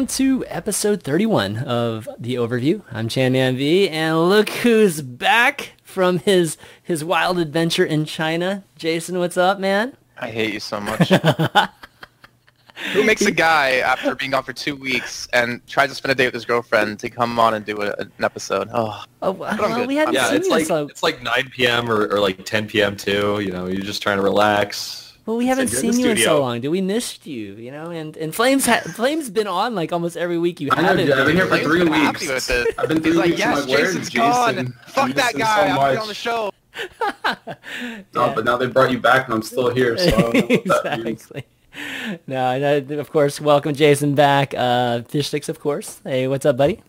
Welcome to episode 31 of the overview. I'm Chan Chanman V, and look who's back from his his wild adventure in China. Jason, what's up, man? I hate you so much. Who makes a guy after being gone for two weeks and tries to spend a day with his girlfriend to come on and do a, an episode? Oh, Oh, I'm well, good. we hadn't Yeah, seen it's you like so it's like 9 p.m. Or, or like 10 p.m. too. You know, you're just trying to relax. Well, we haven't you're in the seen you in so long. Did we missed you? You know, and and Flames ha- Flames been on like almost every week. You I haven't. dude. I've been here for Flame's three been weeks. happy with it. I've been three He's like, weeks. I'm yes, like, where's Jason's Jason? gone. I Fuck that guy. so I have to be on the show. No, but now they brought you back, and I'm still here. So I don't know what that means. exactly. No, no, of course, welcome Jason back. Uh, Fish Sticks, of course. Hey, what's up, buddy?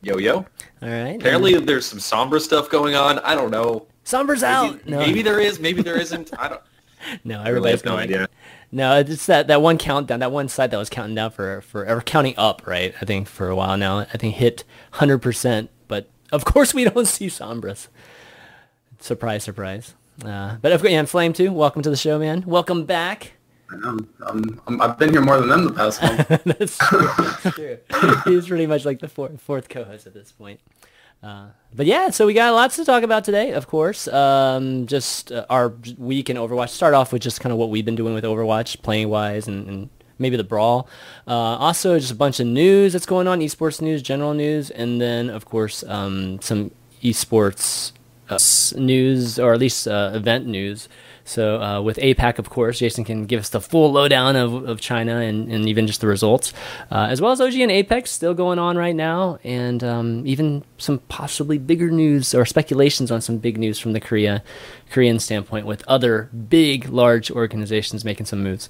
Yo, yo. All right. Apparently, there's some Sombra stuff going on. I don't know. Sombra's Maybe, out. No, maybe there is. Maybe there isn't. I don't. no, I really everybody's have no idea. No, it's that, that one countdown, that one site that was counting down for, for or counting up, right? I think for a while now. I think hit 100%, but of course we don't see Sombras. Surprise, surprise. Uh, but of course, yeah, and Flame too. Welcome to the show, man. Welcome back. Um, um, I've been here more than them the past month. That's true. That's true. He's pretty much like the fourth, fourth co-host at this point. Uh, but yeah, so we got lots to talk about today, of course. Um, just uh, our week in Overwatch. Start off with just kind of what we've been doing with Overwatch, playing wise, and, and maybe the brawl. Uh, also, just a bunch of news that's going on, esports news, general news, and then of course um, some esports uh, news or at least uh, event news. So uh, with APAC, of course, Jason can give us the full lowdown of, of China and, and even just the results, as well as OG and Apex still going on right now, and um, even some possibly bigger news or speculations on some big news from the Korea Korean standpoint with other big, large organizations making some moves.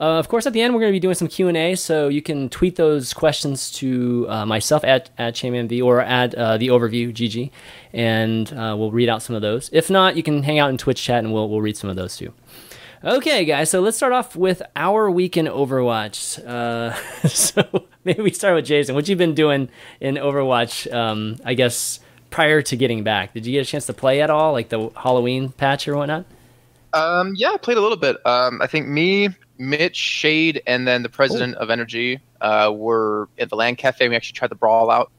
Uh, of course, at the end, we're going to be doing some Q&A, so you can tweet those questions to uh, myself at, at ChanmanV or at uh, the overview, GG, and uh, we'll read out some of those. If not, you can hang out in Twitch chat and we'll, we'll read some of those too. Okay, guys, so let's start off with our week in Overwatch. Uh, so maybe we start with Jason. What you've been doing in Overwatch, um, I guess, prior to getting back? Did you get a chance to play at all, like the Halloween patch or whatnot? Um, yeah, I played a little bit. Um, I think me, Mitch, Shade, and then the president of Energy uh, were at the LAN Cafe. We actually tried the brawl out.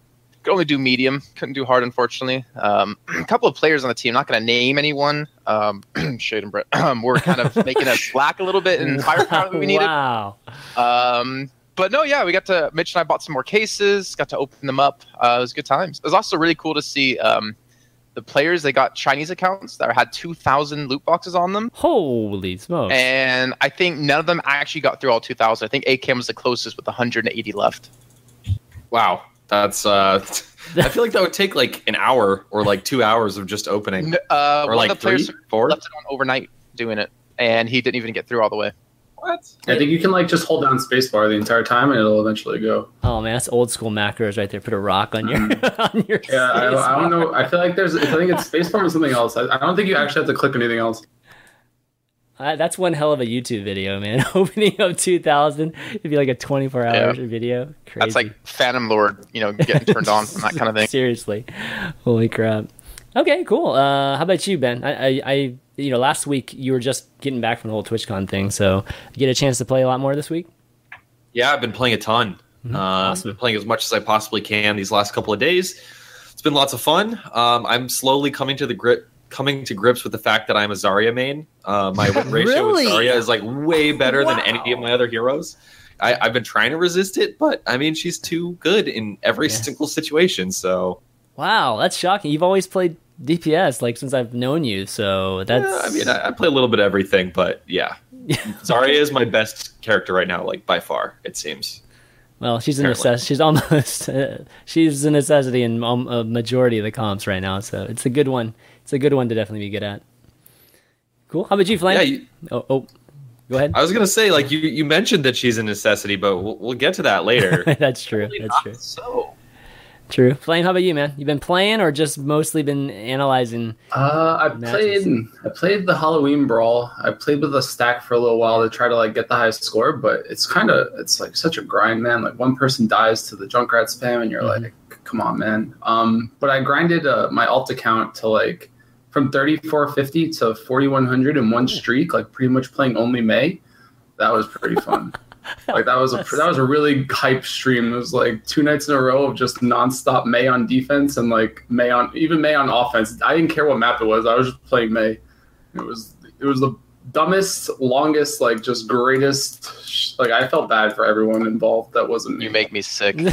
Could only do medium. Couldn't do hard, unfortunately. Um, a couple of players on the team. Not going to name anyone. Um, Shade and Brett um, were kind of making us slack a little bit in firepower that we needed. Wow. Um, but no, yeah, we got to Mitch and I bought some more cases, got to open them up. Uh, it was good times. It was also really cool to see um, the players. They got Chinese accounts that had two thousand loot boxes on them, Holy smokes. and I think none of them actually got through all two thousand. I think ACAM was the closest with one hundred and eighty left. Wow. That's. uh I feel like that would take like an hour or like two hours of just opening, Uh, or like the players three, four. left it on overnight doing it, and he didn't even get through all the way. What? I think you can like just hold down spacebar the entire time, and it'll eventually go. oh man, that's old school macros right there. Put a rock on your on your. Yeah, I, don't- I don't know. I feel like there's. I think it's spacebar or something else. I, I don't think you actually have to click anything else. Uh, that's one hell of a YouTube video, man. Opening up 2000, it'd be like a 24 hour Yeah. video. Crazy. That's like Phantom Lord, you know, getting turned on from that kind of thing. Seriously, holy crap. Okay, cool. Uh, how about you, Ben? I, I, I, you know, last week you were just getting back from the whole TwitchCon thing, so you get a chance to play a lot more this week. Yeah, I've been playing a ton. Mhm. Uh, Awesome. I've been playing as much as I possibly can these last couple of days. It's been lots of fun. Um, I'm slowly coming to the grip, coming to grips with the fact that I'm a Zarya main. Uh, my win ratio Really? with Zarya is like way better than any of my other heroes. I, I've been trying to resist it, but I mean, she's too good in every Yeah. single situation. So Wow, that's shocking. You've always played DPS like since I've known you, so that's. yeah, I mean, I, I play a little bit of everything, but yeah, Zarya is my best character right now, like by far. It seems. well, she's a necess- She's almost. she's a necessity in um, a majority of the comps right now, so it's a good one. It's a good one to definitely be good at. Cool. How about you, Flame? Yeah, you, Oh, oh, go ahead. I was gonna say like you you mentioned that she's a necessity, but we'll, we'll get to that later. that's true. That's true. So True. Flame, how about you, man? You've been playing or just mostly been analyzing? Uh, I Matches. played. I played the Halloween brawl. I played with a stack for a little while to try to like get the highest score, but it's kind of it's like such a grind, man. Like one person dies to the Junkrat spam, and you're Mhm. like, come on, man. Um, but I grinded uh, my alt account to like from 3450 to 4100 in one hmm. streak, like pretty much playing only Mei. That was pretty fun. Like that was a that was a really hype stream. It was like two nights in a row of just nonstop Mei on defense and like Mei on even Mei on offense. I didn't care what map it was. I was just playing Mei. It was it was the dumbest, longest, like just greatest. Like I felt bad for everyone involved. That wasn't me. You make me sick.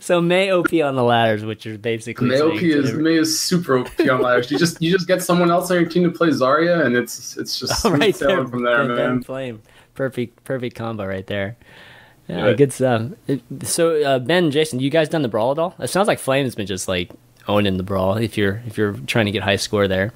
so Mei OP on the ladders, which are basically Mei OP is every- Mei is super OP on ladders. You just you just get someone else on your team to play Zarya, and it's it's just Oh, right there from there, Red Dead man. Flame. Perfect, perfect combo right there. Yeah, Yeah. good stuff. So uh, Ben, Jason, you guys done the brawl at all? It sounds like Flame's been just like owning the brawl. If you're if you're trying to get high score there.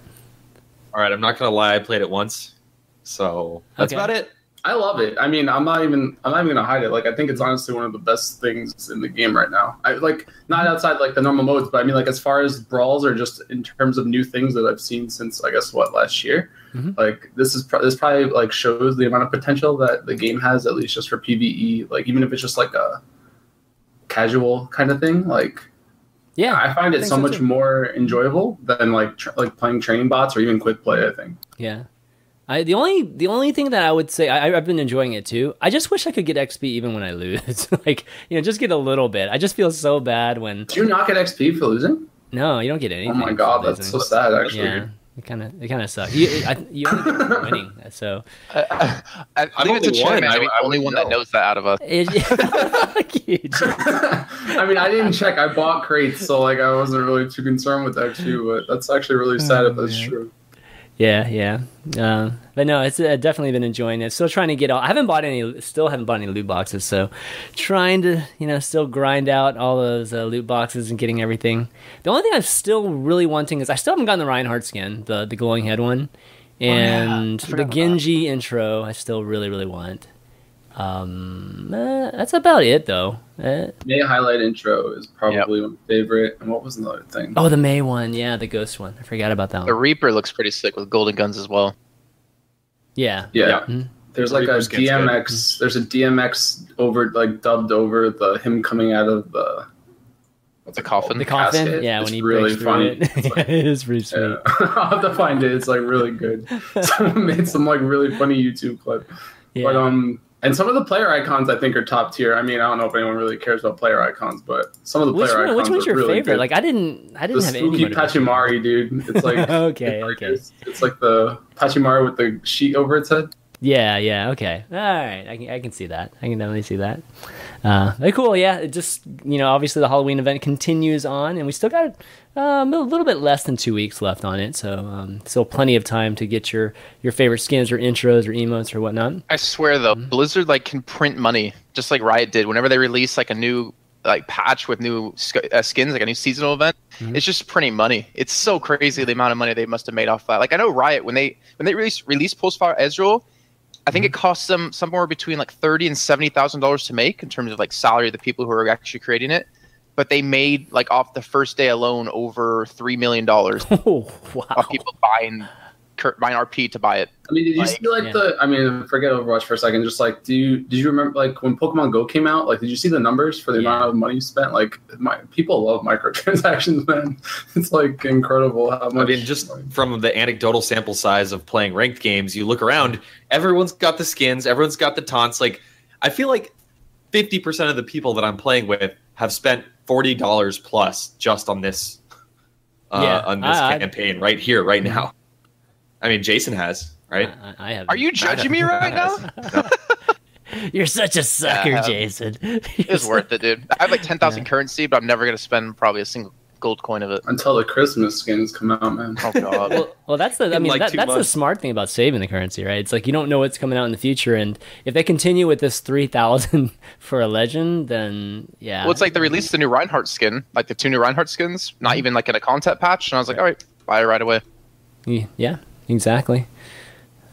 All right, I'm not gonna lie. I played it once, so that's Okay. about it. I love it. I mean, I'm not even I'm not even gonna hide it. Like I think it's honestly one of the best things in the game right now. I like not outside like the normal modes, but I mean like as far as brawls or just in terms of new things that I've seen since I guess what last year. Mhm. Like this is pro- this probably like shows the amount of potential that the game has at least just for PVE. Like even if it's just like a casual kind of thing. Like Yeah, I find it think so, so, much more enjoyable than like tr- like playing training bots or even quick play. I think. yeah. I the only the only thing that I would say I, I've been enjoying it too. I just wish I could get XP even when I lose. like you know, just get a little bit. I just feel so bad when Do you not get XP for losing? no, you don't get anything. Oh my god, that's so sad. Actually. yeah. It kind of it kind of sucks. You I, you only get for winning, so I, I, I I've think it's a only shame, won. man. I- I'm the only wouldn't one that knows that out of us. it, Fuck you, Jason. I mean, I didn't check. I bought crates, so like I wasn't really too concerned with that too. But that's actually really sad if oh, that's Oh, man. true. Yeah, yeah. Uh, but no, it's uh, definitely been enjoying it. Still trying to get all. I haven't bought any. Still haven't bought any loot boxes. So trying to you know still grind out all those uh, loot boxes and getting everything. The only thing I'm still really wanting is I still haven't gotten the Reinhardt skin, the the glowing head one, and I the forgot about Genji intro. I still really really want. Um, uh, that's about it though. Uh, Mei highlight intro is probably my favorite. And what was another thing? oh, the Mei one, yeah, the Ghost one. I forgot about that The. Reaper looks pretty sick with golden guns as well. Yeah, yeah. Yeah. Mhm. There's like a Reaper's skin's good. DMX. There's a DMX over like dubbed over the him coming out of the what's The coffin? the coffin. Casket. Yeah, It's when he really breaks funny. it. It's like- yeah, it is pretty sweet. Yeah. I'll have to find it. It's like really good. Someone made some like really funny YouTube clip. Yeah. But um, and some of the player icons I think are top tier. I mean, I don't know if anyone really cares about player icons, but some of the player which one, which one's are your really favorite? good. Like I didn't, I didn't have any. spooky. Pachimari, dude. It's like okay, it's like, okay. It's, it's like the Pachimari with the sheet over its head. Yeah, yeah, okay. All right, I can, I can see that. I can definitely see that. Uh, very cool. Yeah, it just you know, obviously the Halloween event continues on, and we still got um, a little bit less than two weeks left on it, so um, still plenty of time to get your your favorite skins or intros or emotes or whatnot. I swear though, Mm-hmm. Blizzard like can print money just like Riot did. Whenever they release like a new like patch with new sk- uh, skins, like a new seasonal event, Mhm. it's just printing money. It's so crazy the amount of money they must have made off that. Like I know Riot when they when they released released Pulsefire Ezreal, I think Mm-hmm. it costs them somewhere between like thirty and seventy thousand dollars to make in terms of like salary of the people who are actually creating it. But they made like off the first day alone over three million dollars Oh wow! of people buying cur- buying RP to buy it. I mean, did you Like, see like yeah. the? I mean, forget Overwatch for a second. Just like, do you did you remember like when Pokemon Go came out? Like, did you see the numbers for the Yeah. amount of money spent? Like, my people love microtransactions, man. It's like incredible how much. I mean, just from the anecdotal sample size of playing ranked games, you look around, everyone's got the skins, everyone's got the taunts. Like, I feel like 50% of the people that I'm playing with have spent $40 plus just on this uh, Yeah, on this I- I- campaign right here, right now. I mean, Jason has, right? I, I have. Are you judging me right now? You're such a sucker, Yeah. Jason. It's worth it, dude. I have like ten thousand currency, but I'm never gonna spend probably a single gold coin of it. until the Christmas skins come out, man. Oh god. well, well, that's the. I mean, like that, two that's the smart thing about saving the currency, right? It's like you don't know what's coming out in the future, and if they continue with this three thousand for a legend, then yeah. well, it's like they released the new Reinhardt skin, like the two new Reinhardt skins, Mm-hmm. not even like in a content patch, and I was like, all right, buy it right away. Yeah, exactly.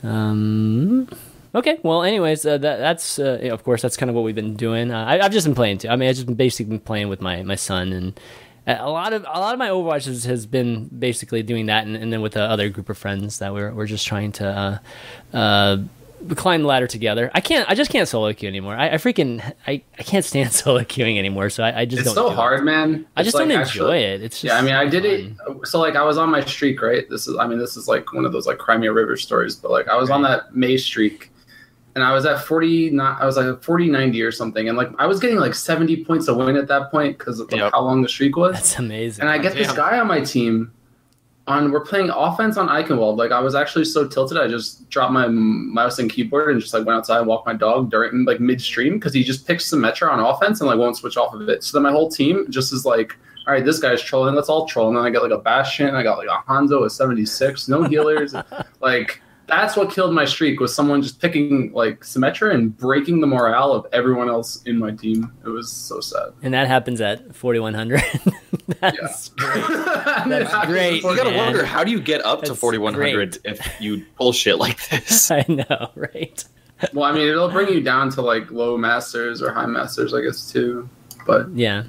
Um. Okay. Well, anyways, uh, that that's uh, of course that's kind of what we've been doing. Uh, I, I've just been playing too. I mean, I've just been basically been playing with my my son, and uh, a lot of a lot of my Overwatch has, has been basically doing that, and, and then with the other group of friends that we're we're just trying to. Uh, climb the ladder together. I can't. I just can't solo queue anymore. I, I freaking. I, I can't stand solo queuing anymore. So I, I just It's don't. so do it. hard, man. I just like don't actually- enjoy it. It's just Yeah, I mean, I did it. So like, I was on my streak, right? This is, I mean, this is like one of those like Crimea River stories, but like, I was on that Mei streak, and I was at 40, not, I was like 40, 90 or something. And like, I was getting like 70 points a win at that point because of like, Yep. how long the streak was. That's amazing. And I get this guy on my team. On we're playing offense on Eichenwalde. Like I was actually so tilted, I just dropped my mouse and keyboard and just like went outside and walked my dog during like midstream because he just picks Symmetra on offense and like won't switch off of it. So then my whole team just is like, all right, this guy's trolling. Let's all troll. And then I got like a Bastion. I got like a Hanzo with seventy six, no healers. like that's what killed my streak was someone just picking like Symmetra and breaking the morale of everyone else in my team. It was so sad. and that happens at 4100. That's great. That's great. You gotta Man. wonder how do you get up to That's 4100 if you bullshit like this? I know, right? Well, I mean, it'll bring you down to like low masters or high masters, I guess, too. But Yeah.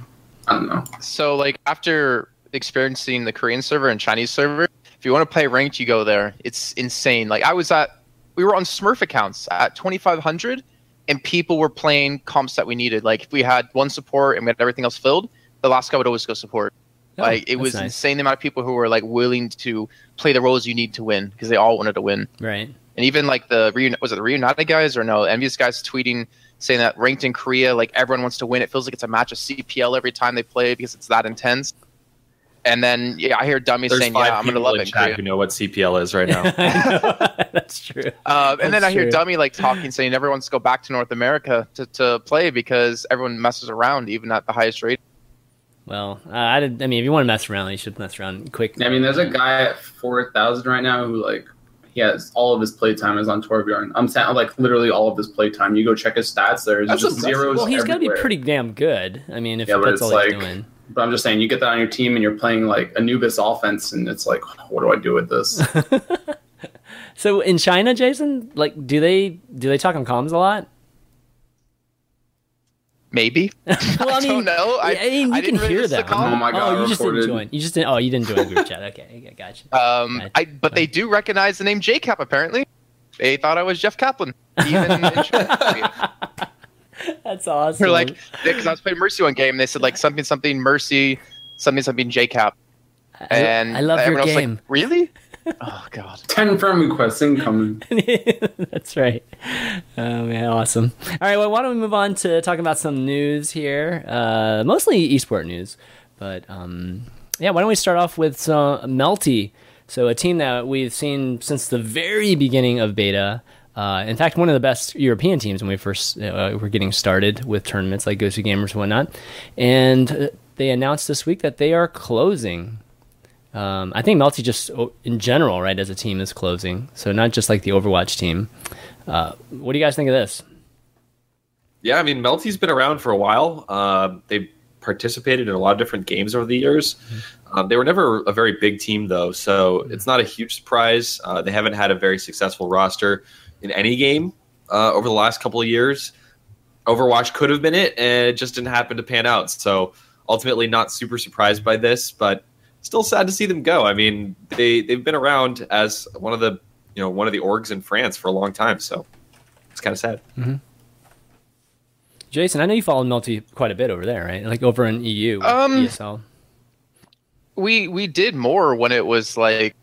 I don't know. So like after experiencing the Korean server and Chinese server, if you want to play ranked, you go there. It's insane. Like I was at, we were on Smurf accounts at 2,500, and people were playing comps that we needed. Like if we had one support and we had everything else filled, the last guy would always go support. Oh, like it was nice. insane the amount of people who were like willing to play the roles you need to win because they all wanted to win. Right. And even like the reuni- was it the reunited guys or no EnVyUs guys tweeting saying that ranked in Korea, like everyone wants to win. It feels like it's a match of CPL every time they play because it's that intense. And then yeah, I hear dummies There's saying, "Yeah, I'm gonna love in it." in chat who know what CPL is right now. I know. That's true. Um, and then I hear true. dummy like talking, saying everyone wants to go back to North America to, to play because everyone messes around even at the highest rate. Well, uh, I did. I mean, if you want to mess around, you should mess around quick. I mean, there's a guy at 4,000 right now who, like, he has all of his playtime is on Torbjorn. I'm saying, like, literally all of his playtime. You go check his stats, there's That's just impressive. zeros. Well, he's got to be pretty damn good. I mean, if Yeah, that's it's all he's doing. But I'm just saying, you get that on your team and you're playing, like, Anubis offense, and it's like, what do I do with this? So in China, Jason, like, do they do they talk on comms a lot? Maybe. Well, I don't know. I- I mean, you I can didn't hear listen to them. Oh my God, Oh, you just didn't join. You just didn't. Oh, you didn't join group chat. Okay, okay, gotcha. Um, Right. I but they do recognize the name JCap apparently. They thought I was Jeff Kaplan. Even in China. That's awesome. They're like, because I was playing Mercy one game, they said like something something Mercy, something something JCap, and I, love your everyone else game. like, really? Oh god. 10 friend requests incoming. That's right. Oh man, awesome. All right, well, why don't we move on to talking about some news here? Uh, mostly esport news, but um, yeah, why don't we start off with some Melty? So a team that we've seen since the very beginning of beta. Uh, in fact, one of the best European teams when we first uh, were getting started with tournaments like GosuGamers and whatnot. And uh, they announced this week that they are closing. Um, I think Melty just oh, in general, right, as a team is closing. So not just like the Overwatch team. Uh, what do you guys think of this? Yeah, I mean, Melty's been around for a while. Uh, they participated in a lot of different games over the years. Um, they were never a very big team, though, so it's not a huge surprise. Uh, they haven't had a very successful roster in any game uh, over the last couple of years. Overwatch could have been it, and it just didn't happen to pan out. So ultimately, not super surprised by this, but still sad to see them go. I mean, they they've been around as one of the you know one of the orgs in France for a long time, so it's kind of sad. Jason, I know you followed Melty quite a bit over there, right? Like over in EU, with Um, ESL. We we did more when it was like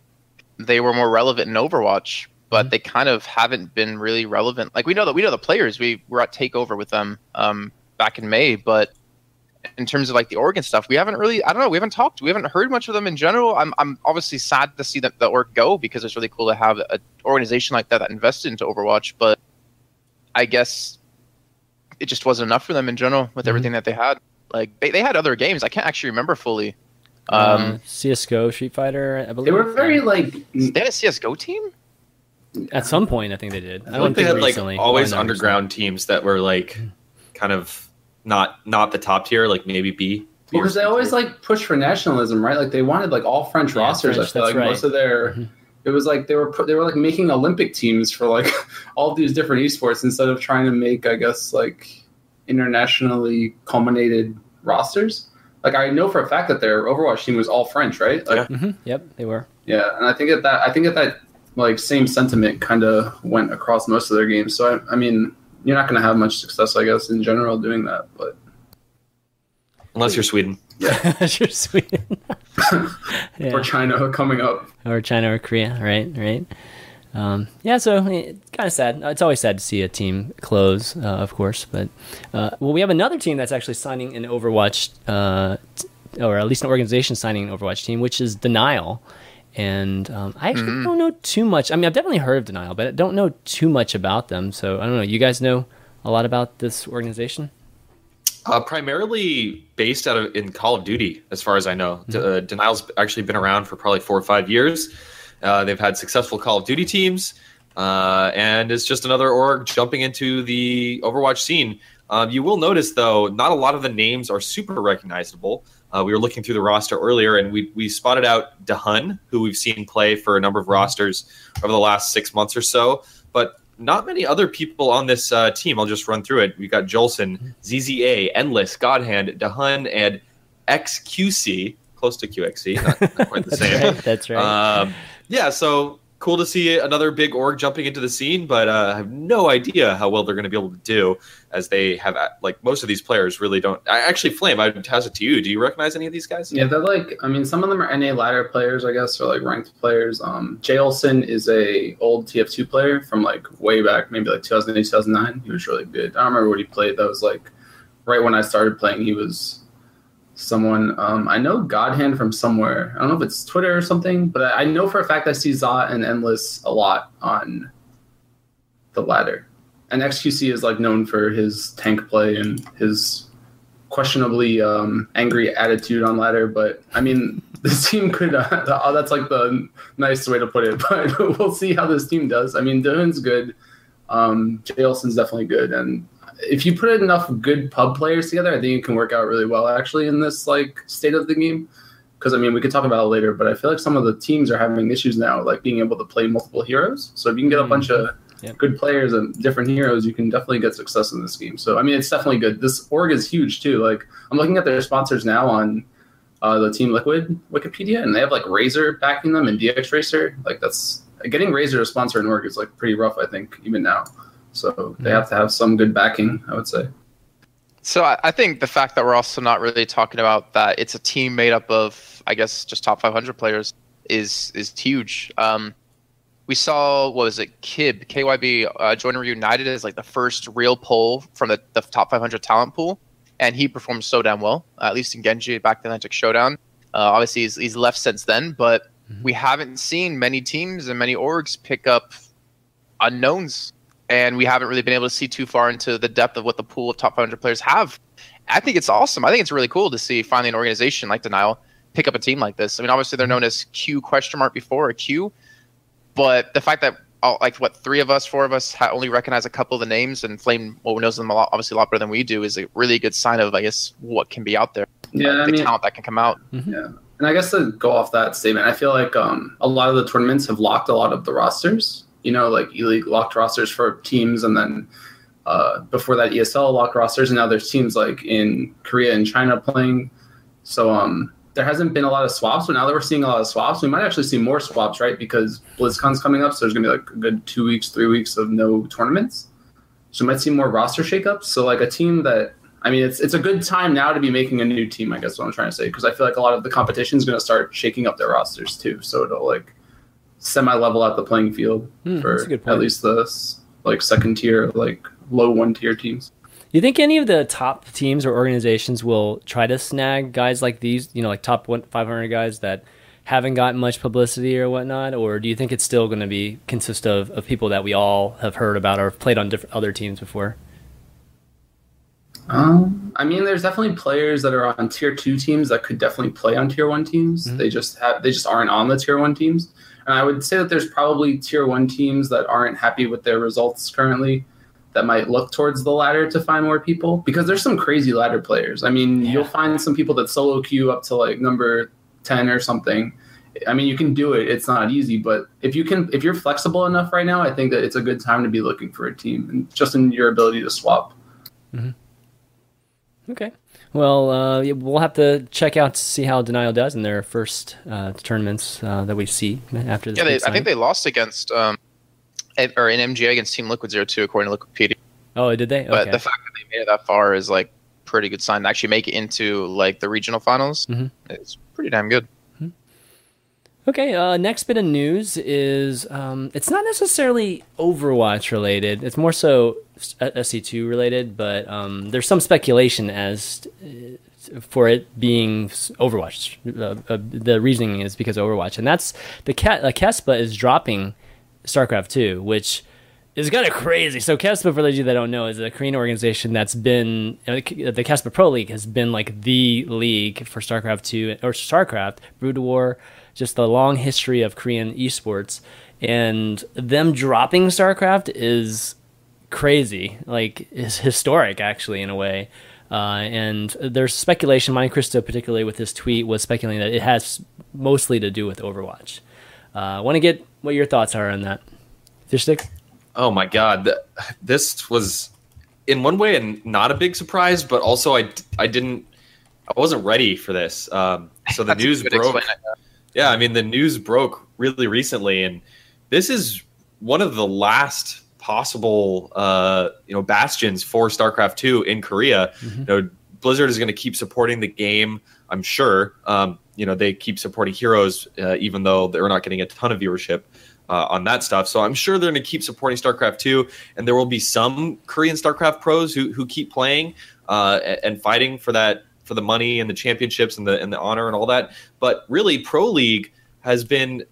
they were more relevant in Overwatch, but they kind of haven't been really relevant. Like we know that we know the players. We were at Takeover with them um, back in May, but in terms of like the Oregon stuff, we haven't really. I don't know. We haven't talked. We haven't heard much of them in general. I'm I'm obviously sad to see that the org go because it's really cool to have an organization like that that invested into Overwatch. But I guess it just wasn't enough for them in general with Mhm. everything that they had. Like they, they had other games. I can't actually remember fully. Um, Um, CS:GO, Street Fighter, I believe. They were very, like, they had a CS:GO team. At some point, I think they did. I I don't don't they think had like always Well, not underground teams that were like kind of not not the top tier, like maybe B. B or because they always like push for nationalism, right? Like they wanted like all French Yeah, rosters. French, I feel like right. most of their Mhm. it was like they were put, they were like making Olympic teams for like all these different esports instead of trying to make I guess like internationally culminated rosters. Like I know for a fact that their Overwatch team was all French, right? Like, Mhm, Yep, they were. yeah, and I think that that I think that that like same sentiment kind of went across most of their games. So I, I mean, you're not going to have much success, I guess, in general doing that. But unless you're Sweden. sure, Sweden. or yeah. China coming up. Or China or Korea, right? Right. Um, yeah, so it's kind of sad. It's always sad to see a team close, uh, of course. But uh, well, we have another team that's actually signing an Overwatch, uh, t- or at least an organization signing an Overwatch team, which is Denial. And um, I actually Mm-hmm. don't know too much. I mean, I've definitely heard of Denial, but I don't know too much about them. So I don't know. You guys know a lot about this organization? Uh, primarily based out of in Call of Duty, as far as I know. D- uh, Denial's actually been around for probably four or five years. Uh, they've had successful Call of Duty teams, uh, and it's just another org jumping into the Overwatch scene. Um, you will notice, though, not a lot of the names are super recognizable. Uh, we were looking through the roster earlier, and we we spotted out Dahun, who we've seen play for a number of rosters over the last six months or so, but not many other people on this uh, team. I'll just run through it. We got Jolson, ZZA, Endless, Godhand, Dahun, and XQC, close to QXC, not, not quite the That's same. right. That's right. Um, yeah, so cool to see another big org jumping into the scene, but uh, I have no idea how well they're going to be able to do, as they have uh, like most of these players really don't. I actually, Flame, I would pass it to you. Do you recognize any of these guys? Yeah, they're like. I mean, some of them are NA ladder players, I guess, or like ranked players. Um, Jay Olsen is a old TF2 player from like way back, maybe like 2008, 2009. He was really good. I don't remember what he played. That was like right when I started playing. He was someone. Um, I know Godhand from somewhere. I don't know if it's Twitter or something, but I, know for a fact I see Zot and Endless a lot on the ladder. And XQC is like known for his tank play and his questionably um, angry attitude on ladder. But I mean, this team could. Uh, oh, that's like the nice way to put it. But we'll see how this team does. I mean, Dylan's good. Um, Jay definitely good, and if you put enough good pub players together, I think it can work out really well. Actually, in this like state of the game. Because I mean, we could talk about it later, but I feel like some of the teams are having issues now, like being able to play multiple heroes. So if you can get a bunch of Yep. good players and different heroes, you can definitely get success in this game. So I mean, it's definitely good. This org is huge too. Like I'm looking at their sponsors now on uh, the Team Liquid Liquipedia, and they have like Razer backing them and DX Racer. Like that's getting Razer to sponsor an org is like pretty rough, I think, even now. So they have to have some good backing, I would say. So I, I think the fact that we're also not really talking about that it's a team made up of, I guess, just top 500 players is is huge. Um, we saw what was it, Kib KYB uh, Joiner United as like the first real poll from the, the top 500 talent pool, and he performed so damn well. Uh, at least in Genji back to Atlantic Showdown. Uh, obviously, he's, he's left since then, but we haven't seen many teams and many orgs pick up unknowns, and we haven't really been able to see too far into the depth of what the pool of top 500 players have. I think it's awesome. I think it's really cool to see finally an organization like Denial pick up a team like this. I mean, obviously they're known as Q question mark before or Q, but the fact that all, like what three of us, four of us ha- only recognize a couple of the names, and Flame well knows them a lot, obviously a lot better than we do, is a really good sign of I guess what can be out there. Yeah, uh, I the mean, talent that can come out. Yeah. And I guess to go off that statement, I feel like um, a lot of the tournaments have locked a lot of the rosters. You know, like E League locked rosters for teams, and then uh, before that, ESL locked rosters, and now there's teams like in Korea and China playing. So um, there hasn't been a lot of swaps, but now that we're seeing a lot of swaps, we might actually see more swaps, right? Because BlizzCon's coming up, so there's gonna be like a good two weeks, three weeks of no tournaments. So we might see more roster shakeups. So like a team that I mean, it's it's a good time now to be making a new team. I guess what I'm trying to say because I feel like a lot of the competition is going to start shaking up their rosters too. So it'll like semi level out the playing field Hmm, for at least the like second tier, like low one tier teams. You think any of the top teams or organizations will try to snag guys like these, you know, like top one, 500 guys that haven't gotten much publicity or whatnot? Or do you think it's still going to be consist of, of people that we all have heard about or have played on different other teams before? Um, I mean, there's definitely players that are on tier two teams that could definitely play on tier one teams. Mhm. They just have they just aren't on the tier one teams. And I would say that there's probably tier one teams that aren't happy with their results currently that might look towards the ladder to find more people because there's some crazy ladder players. I mean, Yeah. you'll find some people that solo queue up to like number 10 or something. I mean, you can do it. It's not easy, but if you can, if you're flexible enough right now, I think that it's a good time to be looking for a team and just in your ability to swap. Mm-hmm. Okay. Well, uh, we'll have to check out to see how Denial does in their first uh, tournaments uh, that we see after this. Yeah, they, I think they lost against um, or in MGA against Team Liquid Zero Two according to Liquipedia. Oh, did they? But Okay. the fact that they made it that far is like pretty good sign. To actually make it into like the regional finals, Mhm. it's pretty damn good. Okay, uh, next bit of news is um, it's not necessarily Overwatch related. It's more so SC2 related, but um, there's some speculation as uh, for it being Overwatch. Uh, uh, the reasoning is because Overwatch, and that's the. Uh, Kespa is dropping StarCraft 2, which is kind of crazy. So Kespa, for those of you that don't know, is a Korean organization that's been the Kespa Pro League has been like the league for StarCraft 2 or StarCraft Brood War just the long history of Korean esports, and them dropping StarCraft is crazy, like is historic actually in a way. Uh, and there's speculation. Montecristo, particularly with this tweet, was speculating that it has mostly to do with Overwatch. I uh, want to get what your thoughts are on that. Fishstick? Oh my god, this was in one way and not a big surprise, but also I, I didn't I wasn't ready for this. Um, so the news broke. Yeah, I mean the news broke really recently, and this is one of the last possible uh, you know bastions for StarCraft two in Korea. Mm-hmm. You know, Blizzard is going to keep supporting the game. I'm sure. Um, you know, they keep supporting Heroes, uh, even though they're not getting a ton of viewership. Uh, on that stuff. So I'm sure they're going to keep supporting StarCraft 2, and there will be some Korean StarCraft pros who who keep playing uh, and fighting for that for the money and the championships and the and the honor and all that. But really, Pro League has been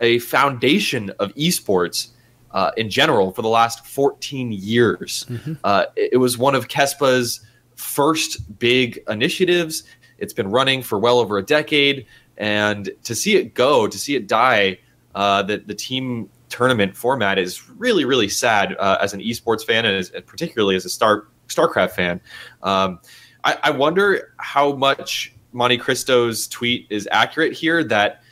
a foundation of esports uh, in general for the last 14 years. Mm-hmm. Uh, it, it was one of Kespa's first big initiatives. It's been running for well over a decade, and to see it go, to see it die, uh, the the team tournament format is really really sad uh, as an esports fan and, as, and, particularly as a Star StarCraft fan. Um, I, I wonder how much Monte Cristo's tweet is accurate here. That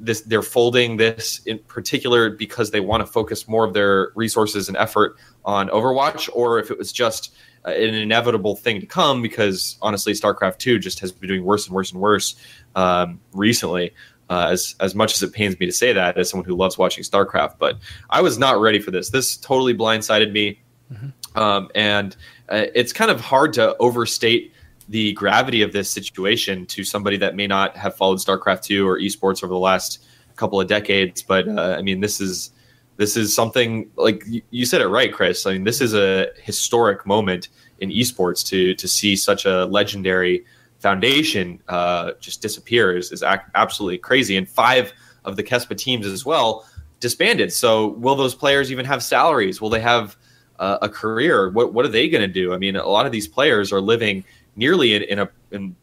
this they're folding this in particular because they want to focus more of their resources and effort on Overwatch, or if it was just uh, an inevitable thing to come because honestly, StarCraft Two just has been doing worse and worse and worse um, recently. Uh, as as much as it pains me to say that, as someone who loves watching StarCraft, but I was not ready for this. This totally blindsided me, mm-hmm. um, and uh, it's kind of hard to overstate the gravity of this situation to somebody that may not have followed StarCraft 2 or esports over the last couple of decades. But uh, I mean, this is this is something like you said it right, Chris. I mean, this is a historic moment in esports to to see such a legendary foundation uh, just disappear is, is absolutely crazy. And five of the Kespa teams as well disbanded. So will those players even have salaries? Will they have uh, a career, what what are they going to do? I mean, a lot of these players are living nearly in, in a in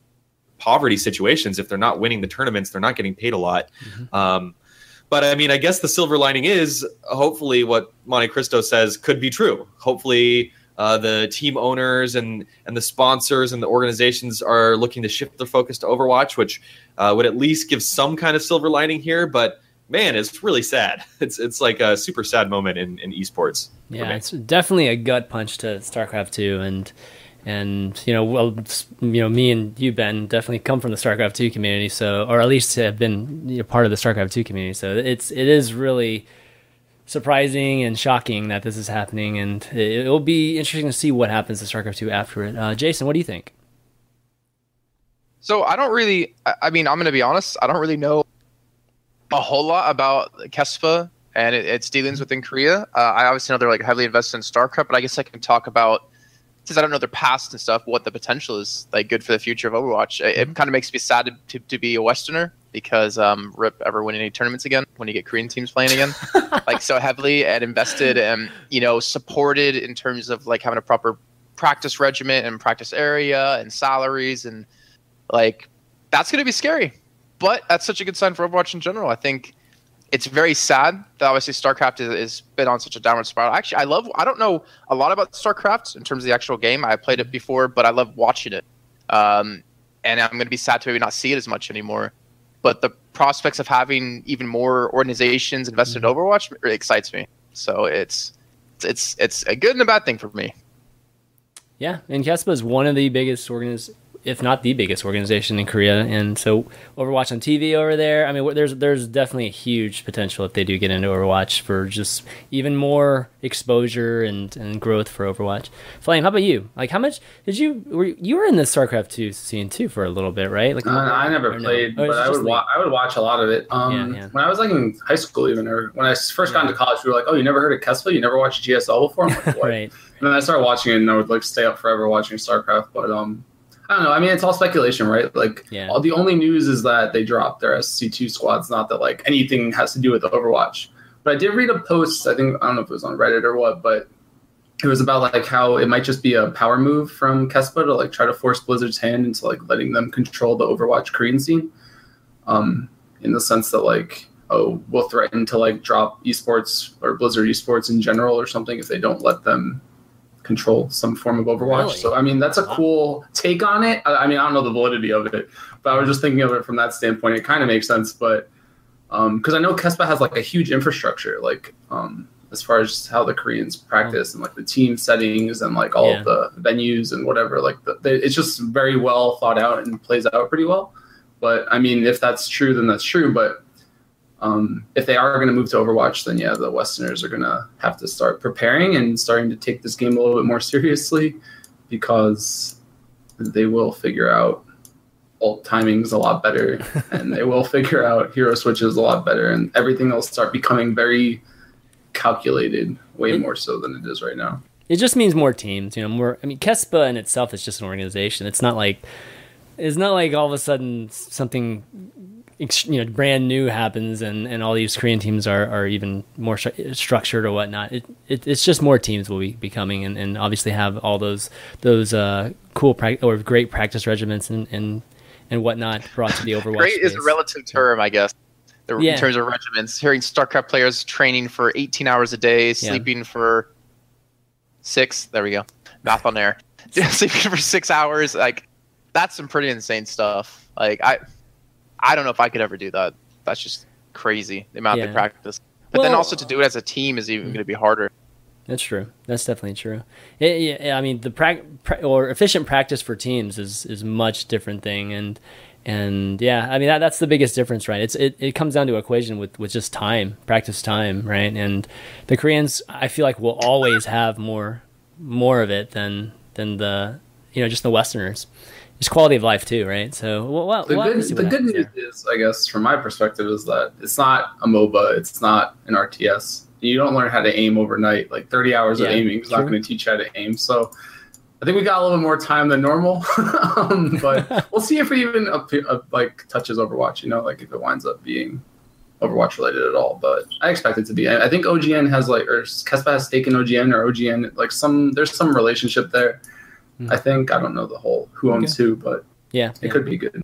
poverty situations. If they're not winning the tournaments, they're not getting paid a lot. Mm-hmm. Um, but I mean, I guess the silver lining is hopefully what Monte Cristo says could be true. Hopefully, uh, the team owners and and the sponsors and the organizations are looking to shift their focus to Overwatch, which uh, would at least give some kind of silver lining here. But man, it's really sad. It's it's like a super sad moment in, in esports. Yeah, it's definitely a gut punch to StarCraft two, and and you know, well, you know, me and you, Ben, definitely come from the StarCraft two community, so or at least have been you know, part of the StarCraft two community. So it's it is really surprising and shocking that this is happening, and it, will be interesting to see what happens to StarCraft two after it. Uh, Jason, what do you think? So I don't really. I mean, I'm going to be honest. I don't really know a whole lot about Kespa and it, its dealings within Korea. Uh, I obviously know they're like heavily invested in StarCraft, but I guess I can talk about since I don't know their past and stuff, what the potential is like good for the future of Overwatch. It, it mm-hmm. kind of makes me sad to, to, to, be a Westerner because um, Rip ever win any tournaments again when you get Korean teams playing again, like so heavily and invested and you know supported in terms of like having a proper practice regimen and practice area and salaries and like that's going to be scary but that's such a good sign for Overwatch in general. I think it's very sad that obviously StarCraft is, is been on such a downward spiral. Actually, I love. I don't know a lot about StarCraft in terms of the actual game. I played it before, but I love watching it. Um, and I'm going to be sad to maybe not see it as much anymore. But the prospects of having even more organizations invested mm-hmm. in Overwatch really excites me. So it's it's it's a good and a bad thing for me. Yeah, and Kespa is one of the biggest organiz- if not the biggest organization in Korea. And so Overwatch on TV over there. I mean, there's there's definitely a huge potential if they do get into Overwatch for just even more exposure and, and growth for Overwatch. Flame, how about you? Like, how much did you were you were in the StarCraft two scene too for a little bit, right? Like, uh, I never played, no? but I would wa- I would watch a lot of it. Um, yeah, yeah. When I was like in high school, even or when I first got into college, we were like, "Oh, you never heard of KeSPA? You never watched GSL before?" Like, right. And then I started watching it, and I would like stay up forever watching StarCraft. But um, I don't know. I mean, it's all speculation, right? Like, yeah. all, the only news is that they dropped their SC2 squads, not that like anything has to do with Overwatch. But I did read a post. I think I don't know if it was on Reddit or what, but it was about like how it might just be a power move from KeSPA to like try to force Blizzard's hand into like letting them control the Overwatch Korean scene. Um, in the sense that like oh we'll threaten to like drop esports or Blizzard esports in general or something if they don't let them control some form of Overwatch. Really? So I mean that's a cool take on it. I, I, mean I don't know the validity of it, but I was just thinking of it from that standpoint. It kind of makes sense, but because um, I know KeSPA has like a huge infrastructure, like um, as far as how the Koreans practice and like the team settings and like all yeah. of the venues and whatever. Like the, they, it's just very well thought out and plays out pretty well. But I mean, if that's true, then that's true. But um, if they are going to move to Overwatch, then yeah, the Westerners are going to have to start preparing and starting to take this game a little bit more seriously because they will figure out ult timings a lot better and they will figure out hero switches a lot better and everything will start becoming very calculated way more so than it is right now. It just means more teams, you know, more I mean KeSPA in itself is just an organization. It's not like it's not like all of a sudden something you know brand new happens and, and all these Korean teams are, are even more stru- structured or whatnot. It, it, it's just more teams will be becoming and, and obviously have all those those uh, cool pra- or great practice regiments and, and and whatnot brought to the Overwatch. great space. is a relative term, I guess. The, yeah. In terms of regiments, hearing StarCraft players training for 18 hours a day, sleeping yeah. for six. There we go. Math on air. sleeping for six hours, like that's some pretty insane stuff. Like I I don't know if I could ever do that. That's just crazy the amount yeah. they practice. But well, then also to do it as a team is even mm. going to be harder. That's true. That's definitely true. It, yeah, I mean, the pra-, pra- or efficient practice for teams is is much different thing, and and yeah, I mean that, that's the biggest difference, right? It's it, it comes down to equation with with just time, practice time, right? And the Koreans, I feel like will always have more more of it than than the you know just the Westerners it's quality of life too, right? So well, well the good, the good news there. is, I guess, from my perspective, is that it's not a MOBA, it's not an RTS. You don't learn how to aim overnight. Like 30 hours yeah, of aiming is not going to teach you how to aim. So I think we got a little bit more time than normal, um, but we'll see if we even up, up, like touches Overwatch. You know, like if it winds up being Overwatch related at all. But I expect it to be. I think OGN has like or KeSPA has stake in OGN or OGN like some there's some relationship there Mm. I think I don't know the whole who owns okay. who, but yeah, it yeah. could be good.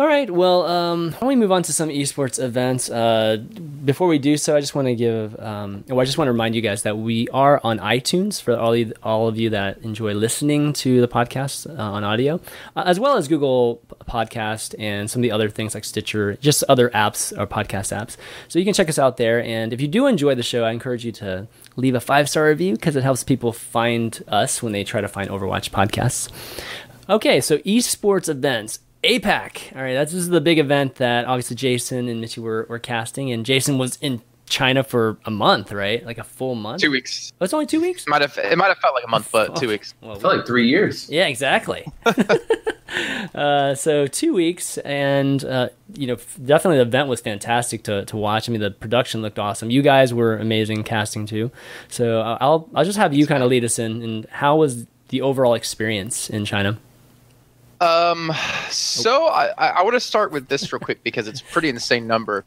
All right. Well, um, why don't we move on to some esports events? Uh, before we do so, I just want to give, um, well, I just want to remind you guys that we are on iTunes for all, you, all of you that enjoy listening to the podcast uh, on audio, uh, as well as Google Podcast and some of the other things like Stitcher, just other apps or podcast apps. So you can check us out there. And if you do enjoy the show, I encourage you to leave a five star review because it helps people find us when they try to find Overwatch podcasts. Okay, so esports events. APAC. All right, that's this is the big event that obviously Jason and Mitchy were, were casting, and Jason was in China for a month, right? Like a full month. Two weeks. Oh, it's only two weeks. It might have it might have felt like a month, but two weeks. Well, it felt like three years. Yeah, exactly. uh, so two weeks, and uh, you know, definitely the event was fantastic to, to watch. I mean, the production looked awesome. You guys were amazing casting too. So uh, I'll I'll just have you kind of lead us in. And how was the overall experience in China? Um, so I, I want to start with this real quick because it's a pretty insane number.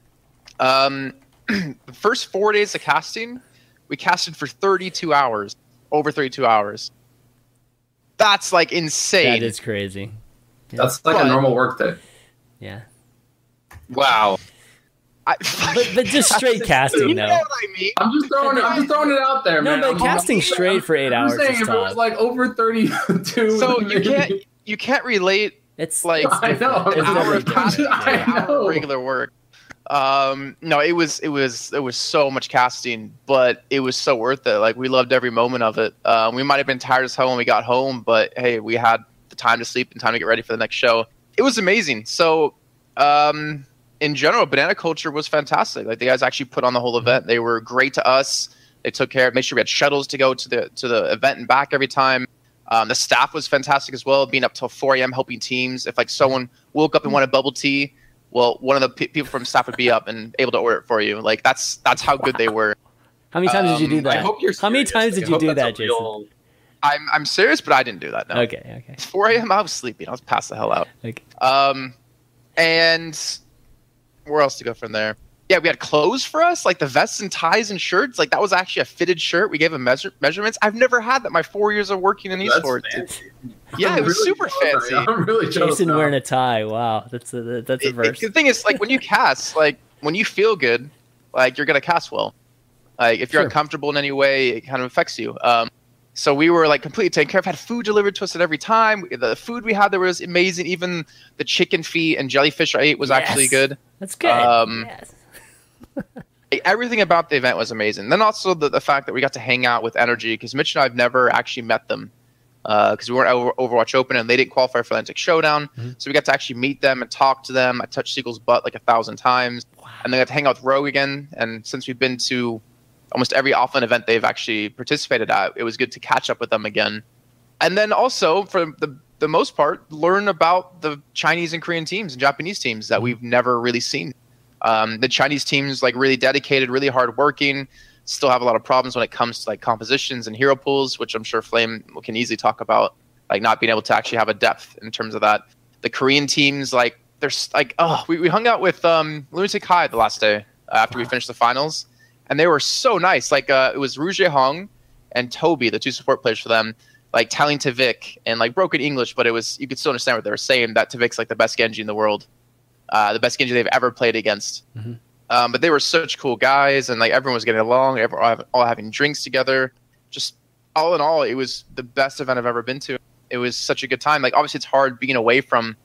Um, the first four days of casting, we casted for 32 hours, over 32 hours. That's like insane. That is crazy. Yeah. That's like but, a normal work day. Yeah. Wow. I, but, but just straight casting you know though. I mean? I'm just throwing it. I'm just throwing it out there, no, man. but I'm, casting I'm, straight for 8 I'm hours. Saying if it was like over 32. So you can't you can't relate it's like I know. an hour of casting hour regular work. Um, no, it was it was it was so much casting, but it was so worth it. Like we loved every moment of it. Um, we might have been tired as hell when we got home, but hey, we had the time to sleep and time to get ready for the next show. It was amazing. So, um, in general, Banana Culture was fantastic. Like the guys actually put on the whole event. They were great to us. They took care of, made sure we had shuttles to go to the to the event and back every time. Um, the staff was fantastic as well, being up till 4 a.m. helping teams. If like someone woke up and wanted bubble tea, well, one of the pe- people from staff would be up and able to order it for you. Like that's that's how good they were. How many times Um, did you do I that? hope you're. How many times did I you do that, Jason? real- I'm I'm serious, but I didn't do that. No. Okay, okay. 4 a.m. I was sleeping. I was passed the hell out. Like, Um, and where else to go from there? Yeah, we had clothes for us, like the vests and ties and shirts. Like that was actually a fitted shirt. We gave them measure- measurements. I've never had that my four years of working in That's esports. fancy. Yeah, I'm it was really super fancy. right. I'm really jealous. Jason now. wearing a tie. Wow, that's a that's a It- it- verse. the thing is, like when you cast, like when you feel good, like you're gonna cast well. Like if you're Sure. uncomfortable in any way, it kind of affects you. Um, so we were like completely taken care of. Had food delivered to us at every time. The food we had there was amazing. Even the chicken feet and jellyfish I ate was actually good. That's good. Um, yes. Everything about the event was amazing. Then also the, the fact that we got to hang out with Energy because Mitch and I've never actually met them because we weren't over Overwatch Open and they didn't qualify for Atlantic Showdown. Mhm. So we got to actually meet them and talk to them. I touched Siegel's butt like a thousand times, and then I got to hang out with Rogue again. And since we've been to almost every offline event they've actually participated at, it was good to catch up with them again. And then also for the the most part, learn about the Chinese and Korean teams and Japanese teams that we've never really seen. Um, the Chinese teams like really dedicated, really hard working. Still have a lot of problems when it comes to like compositions and hero pools, which I'm sure Flame can easily talk about. Like not being able to actually have a depth in terms of that. The Korean teams, like there's like oh, we, we hung out with um, Lunatic Hai the last day uh, after we finished the finals, and they were so nice. Like uh, it was Ryujehong and tobi, the two support players for them, like telling TviQ in like broken English, but it was you could still understand what they were saying. That TviQ's like the best Genji in the world, uh, the best Genji they've ever played against. Mhm. Um, but they were such cool guys, and like everyone was getting along, everyone all, having, drinks together. Just all in all, it was the best event I've ever been to. It was such a good time. Like obviously, it's hard being away from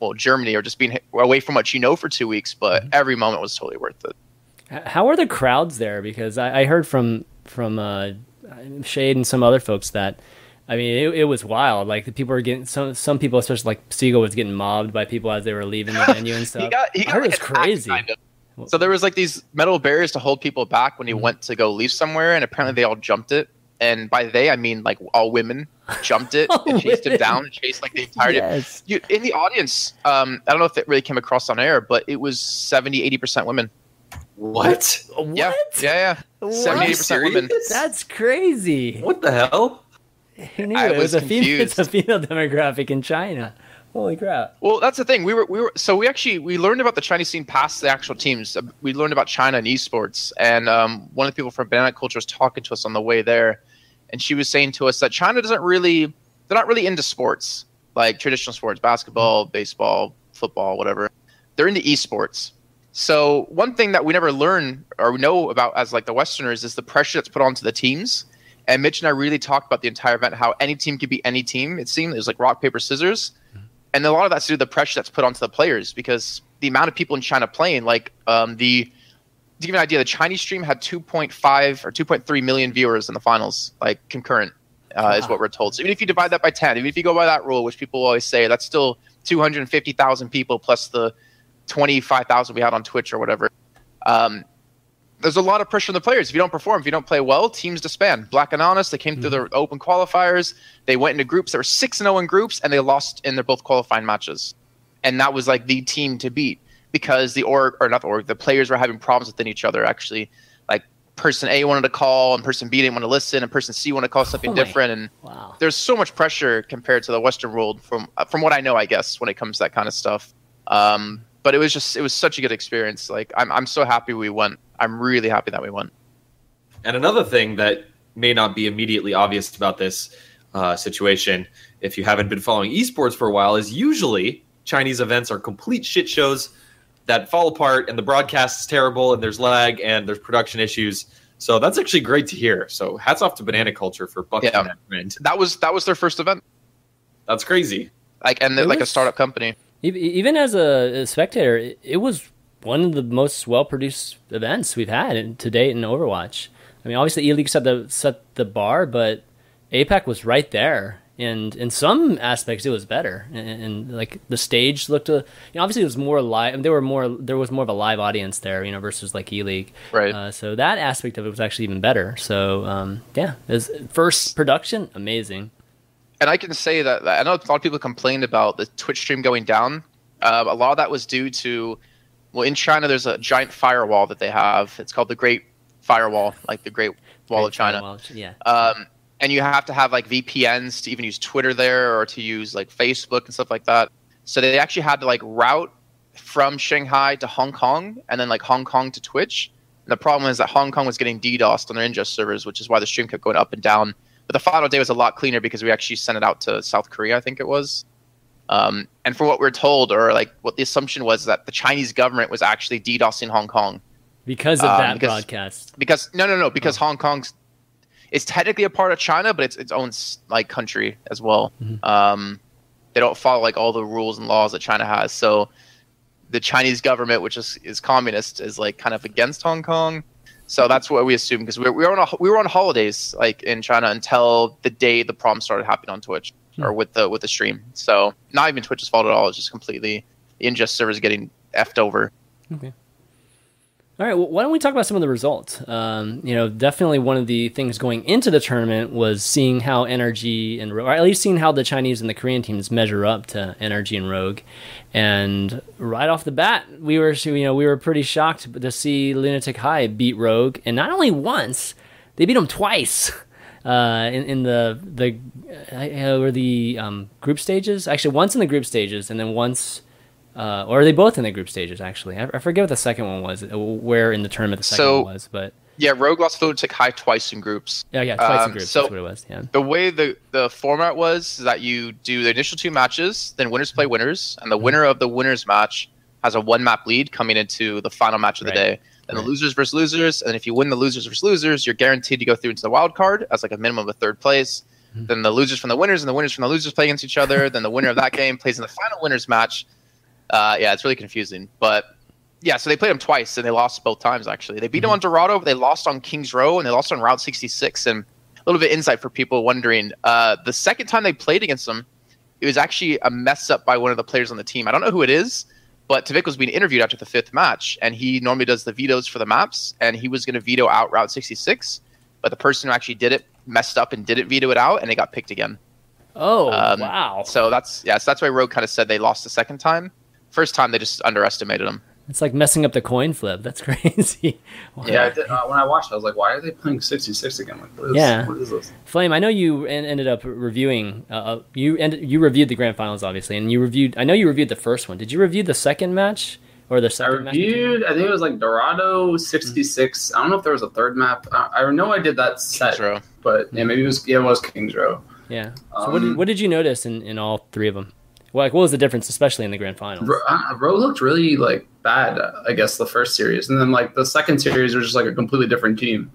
well Germany or just being away from what you know for two weeks, but every moment was totally worth it. How are the crowds there? Because I, I heard from from uh, Shade and some other folks that I mean it, it was wild. Like the people were getting some some people, especially like Siegel, was getting mobbed by people as they were leaving the venue and stuff. he got he got like, it was crazy. kind of. So there was like these metal barriers to hold people back when he Mm-hmm. went to go leave somewhere, and apparently they all jumped it. And by they, I mean like all women jumped it All and chased him down and chased like the entirety. Yes. You, in the audience, um, I don't know if it really came across on air, but it was 70, 80 percent women. What? What? Yeah, yeah, yeah. What? 70, 80 percent women. That's crazy. What the hell? Who knew I it was, was a female, it's a female demographic in China. Holy crap! Well, that's the thing. We were we were so we actually we learned about the Chinese scene past the actual teams. Uh, We learned about China and esports, and um, one of the people from Banana Culture was talking to us on the way there, and she was saying to us that China doesn't really they're not really into sports like traditional sports, basketball, baseball, football, whatever. They're into esports. So one thing that we never learn or know about as like the Westerners is the pressure that's put onto the teams. And Mitch and I really talked about the entire event, how any team could be any team. It seemed it was like rock paper scissors and a lot of that's due to the pressure that's put onto the players because the amount of people in China playing, like um, the to give you an idea, the Chinese stream had 2.5 or 2.3 million viewers in the finals, like concurrent, uh, is what we're told. So even if you divide that by 10, even if you go by that rule, which people always say, that's still 250,000 people plus the 25,000 we had on Twitch or whatever. Um, there's a lot of pressure on the players. If you don't perform, if you don't play well, teams disband. Black and Honest, they came through their open qualifiers. They went into groups. They were six and zero in groups, and they lost in their both qualifying matches. And that was like the team to beat because the org or not the org, the players were having problems within each other. Actually, like person A wanted to call, and person B didn't want to listen, and person C wanted to call something Oh different. And Wow. there's so much pressure compared to the Western world from from what I know, I guess, when it comes to that kind of stuff. Um, but it was just it was such a good experience. Like I'm I'm so happy we went. I'm really happy that we went. And another thing that may not be immediately obvious about this uh, situation, if you haven't been following esports for a while, is usually Chinese events are complete shit shows that fall apart, and the broadcast is terrible, and there's lag, and there's production issues. So that's actually great to hear. So hats off to Banana Culture for bucking Yeah. that trend. That was that was their first event. That's crazy. Like and they're It like a startup company. E- Even as a, spectator, it, was one of the most well-produced events we've had to date in Overwatch. I mean, obviously, E League set the set the bar, but APAC was right there, and in some aspects it was better and, and like the stage looked a, you know obviously it was more live there were more there was more of a live audience there you know versus like e-league Right. uh, so that aspect of it was actually even better so um, yeah first production amazing and I can say that I know a lot of people complained about the Twitch stream going down. Uh, a lot of that was due to, well, in China there's a giant firewall that they have. It's called the Great Firewall, like the Great Wall of China. Yeah Um, and you have to have like VPNs to even use Twitter there or to use like Facebook and stuff like that. So they actually had to like route from Shanghai to Hong Kong and then like Hong Kong to Twitch. And the problem is that Hong Kong was getting DDoSed on their ingest servers, which is why the stream kept going up and down. But the final day was a lot cleaner because we actually sent it out to South Korea, I think it was. Um, and from what we're told, or like what the assumption was, that the Chinese government was actually DDoSing Hong Kong because of um, that because- broadcast because no, no, no, because Oh. Hong Kong's it's technically a part of China, but it's its own like country as well. Mhm. Um, they don't follow like all the rules and laws that China has. So the Chinese government, which is is communist, is like kind of against Hong Kong. So that's what we assume because we were, we were on a, we were on holidays like in China until the day the problem started happening on Twitch or hmm. with the with the stream. So not even Twitch's fault at all. It's just completely the ingest servers getting effed over. All right, well, why don't we talk about some of the results? Um, you know, definitely one of the things going into the tournament was seeing how Energy and or at least seeing how the Chinese and the Korean teams measure up to Energy and Rogue. And right off the bat, we were you know we were pretty shocked to see Lunatic Hai beat Rogue, and not only once, they beat them twice. Uh, in, in the the uh, or the um, group stages, actually once in the group stages, and then once uh, or are they both in the group stages? Actually, I, I forget what the second one was. uh, Where in the tournament the second So- one was, but Yeah, Rogue lost to Lunatic Hai twice in groups. yeah, yeah, twice in Um, groups. so- that's what it was. Yeah. the way the the format was is that you do the initial two matches, then winners play winners, and the Mm-hmm. winner of the winners match has a one map lead coming into the final match of the Right. day. Then Right. the losers versus losers, and if you win the losers versus losers, you're guaranteed to go through into the wild card as like a minimum of third place. Mhm. Then the losers from the winners and the winners from the losers play against each other. then the winner of that game plays in the final winners match. Uh, yeah, it's really confusing, but yeah, so they played them twice and they lost both times. Actually, they beat them Mhm. on Dorado, but they lost on Kings Row and they lost on Route 66. And a little bit of insight for people wondering, uh, the second time they played against them, it was actually a mess up by one of the players on the team. I don't know who it is, but TviQ was being interviewed after the fifth match, and he normally does the vetoes for the maps, and he was going to veto out Route 66, but the person who actually did it messed up and didn't veto it out, and they got picked again. Oh Um, wow! So that's yeah, so that's why Rogue kind of said they lost the second time. First time they just underestimated them. It's like messing up the coin flip. That's crazy. Wow. Yeah, I did, uh, when I watched, it, I was like, "Why are they playing 66 again? Like, what is, Yeah. what is this?" Flame, I know you en- ended up reviewing. Uh, uh, you end- you reviewed the grand finals, obviously, and you reviewed. I know you reviewed the first one. Did you review the second match or the I second match? reviewed. I think it was like Dorado 66. I don't know if there was a third map. I, I know I did that set, Kings Row. but yeah, maybe it was. Yeah, it was Kings Row. Yeah. So what, did, Um, what did you notice in, in all three of them? Like, what was the difference, especially in the grand final? Uh, looked really like bad. I guess the first series, and then like the second series was just like a completely different team.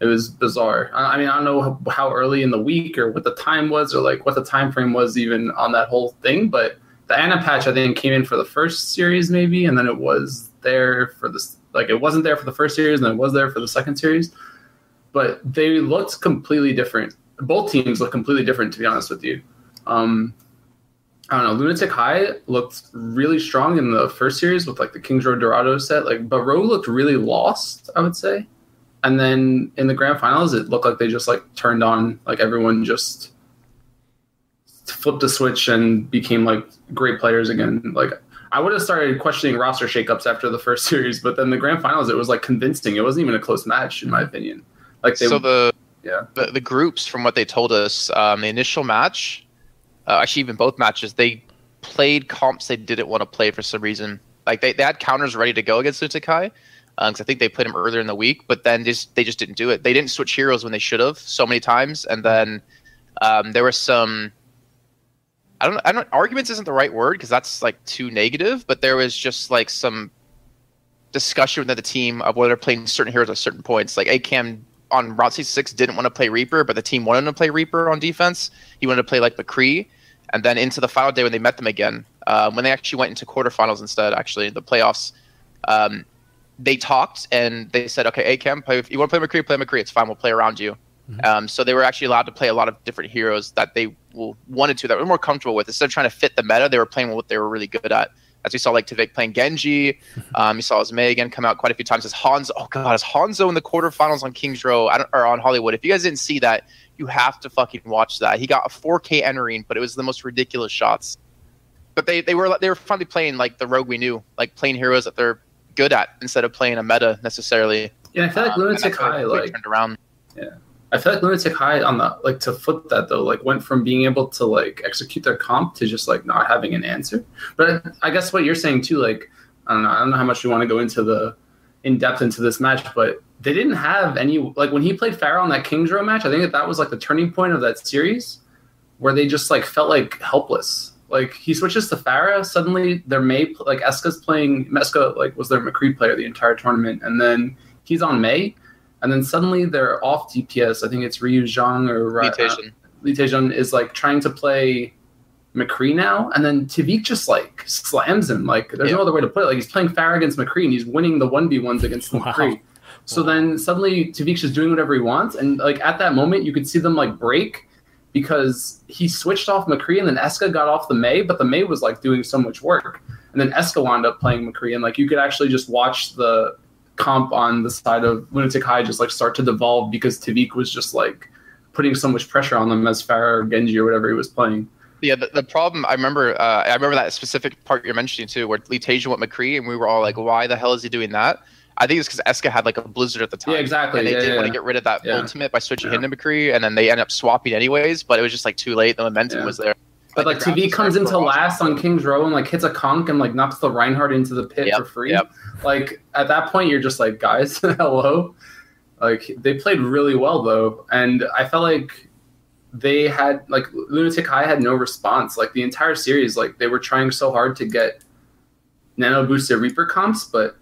It was bizarre. I mean, I don't know how early in the week or what the time was, or like what the time frame was even on that whole thing. But the Ana patch, I think, came in for the first series maybe, and then it was there for this. Like it wasn't there for the first series, and then it was there for the second series. But they looked completely different. Both teams look completely different, to be honest with you. Um, I don't know. Lunatic Hai looked really strong in the first series with like the Kings Row Dorado set, like, but Rogue looked really lost. I would say, and then in the grand finals, it looked like they just like turned on, like everyone just flipped a switch and became like great players again. Like I would have started questioning roster shakeups after the first series, but then the grand finals, it was like convincing. It wasn't even a close match, in my opinion. Like they, so the yeah. the, the groups from what they told us um, the initial match uh, actually even both matches they played comps they didn't want to play for some reason. Like they, they had counters ready to go against Utakai because i think they played him earlier in the week but then just they just didn't do it. They didn't switch heroes when they should have so many times and then um, there was some i don't i don't arguments isn't the right word because that's like too negative but there was just like some discussion within the team of whether they're playing certain heroes at certain points. Like acam on Route 66 didn't want to play Reaper, but the team wanted to play Reaper on defense. He wanted to play like McCree. And then into the final day when they met them again, um, when they actually went into quarterfinals instead, actually, the playoffs, um, they talked and they said, okay, ACAM, play, if you want to play McCree, play McCree. It's fine. We'll play around you. Mm-hmm. Um, so they were actually allowed to play a lot of different heroes that they wanted to, that were more comfortable with. Instead of trying to fit the meta, they were playing what they were really good at. As we saw, like TviQ playing Genji, um, you saw his Mei again come out quite a few times. As Hanzo, oh god, as Hanzo in the quarterfinals on Kings Row or on Hollywood. If you guys didn't see that, you have to fucking watch that. He got a 4K entering, but it was the most ridiculous shots. But they, they were they were finally playing like the rogue we knew, like playing heroes that they're good at instead of playing a meta necessarily. Yeah, I feel like um, Lunatic Hai like turned around. Yeah. I feel like Lunatic Hai on the like to flip that though, like went from being able to like execute their comp to just like not having an answer. But I guess what you're saying too, like I don't know, I don't know how much you want to go into the in depth into this match, but they didn't have any like when he played Pharah on that Kings Row match. I think that that was like the turning point of that series, where they just like felt like helpless. Like he switches to Pharah, suddenly their Mei like EscA's playing Meska like was their McCree player the entire tournament, and then he's on Mei and then suddenly they're off DPS. I think it's Ryu Zhang or Lee Taejun. Uh, is like trying to play McCree now, and then TviQ just like slams him. Like there's yeah. no other way to put it. Like he's playing Pharah against McCree, and he's winning the one v ones against wow. McCree. So wow. then suddenly TviQ's just doing whatever he wants, and like at that moment you could see them like break because he switched off McCree, and then EscA got off the Mei, but the Mei was like doing so much work, and then EscA wound up playing McCree, and like you could actually just watch the comp on the side of Lunatic Hai just like start to devolve because TviQ was just like putting so much pressure on them as Pharah or Genji or whatever he was playing. Yeah, the, the problem I remember, uh, I remember that specific part you're mentioning too, where Lee Taejun went McCree, and we were all like, "Why the hell is he doing that?" I think it's because Eska had like a blizzard at the time. Yeah, exactly. And they yeah, did yeah. want to get rid of that yeah. ultimate by switching him to McCree, and then they ended up swapping anyways. But it was just like too late. The momentum was there. But like, like TV comes into last on King's Row and like hits a conk and like knocks the Reinhardt into the pit yep, for free. Yep. Like at that point, you're just like, guys, hello. Like they played really well though, and I felt like they had like Lunatic Hai had no response. Like the entire series, like they were trying so hard to get nano boosted Reaper comps, but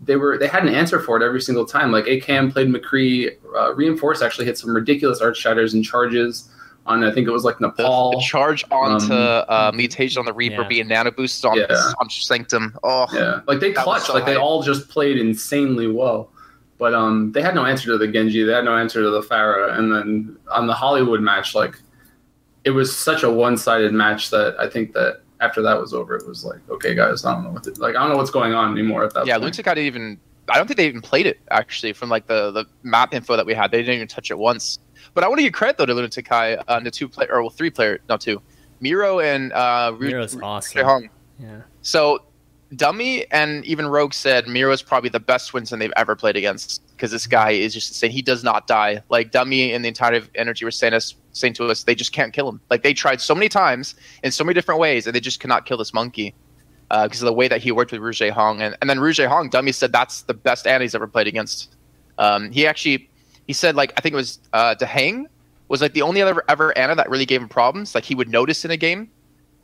they were they had an answer for it every single time. Like AKM played McCree, uh, Reinforce actually hit some ridiculous arch shatters and charges on I think it was like Nepal. The, the charge onto um, uh, mutation on the Reaper yeah. being nano boosts on, yeah. on Sanctum. Oh, yeah, like they clutched. So like high. they all just played insanely well. But um, they had no answer to the Genji. They had no answer to the Pharah. And then on the Hollywood match, like it was such a one-sided match that I think that after that was over, it was like, okay, guys, I don't know what to, like I don't know what's going on anymore at that. Yeah, point. Lunatic didn't even. I don't think they even played it actually. From like the the map info that we had, they didn't even touch it once. But I want to give credit though to Lunatic Hai, uh, the two player or well three player, not two, Miro and uh, Miro's Ru- awesome. Hong. Yeah. So Dummy and even Rogue said Miro is probably the best Winston they've ever played against because this guy is just insane. He does not die. Like Dummy and the entire energy were saying us saying to us, they just can't kill him. Like they tried so many times in so many different ways, and they just cannot kill this monkey because uh, of the way that he worked with Ryujehong. And, and then Ryujehong, Dummy said that's the best Ana he's ever played against. Um, he actually he said like I think it was uh, Dehang was like the only other ever Ana that really gave him problems. Like he would notice in a game,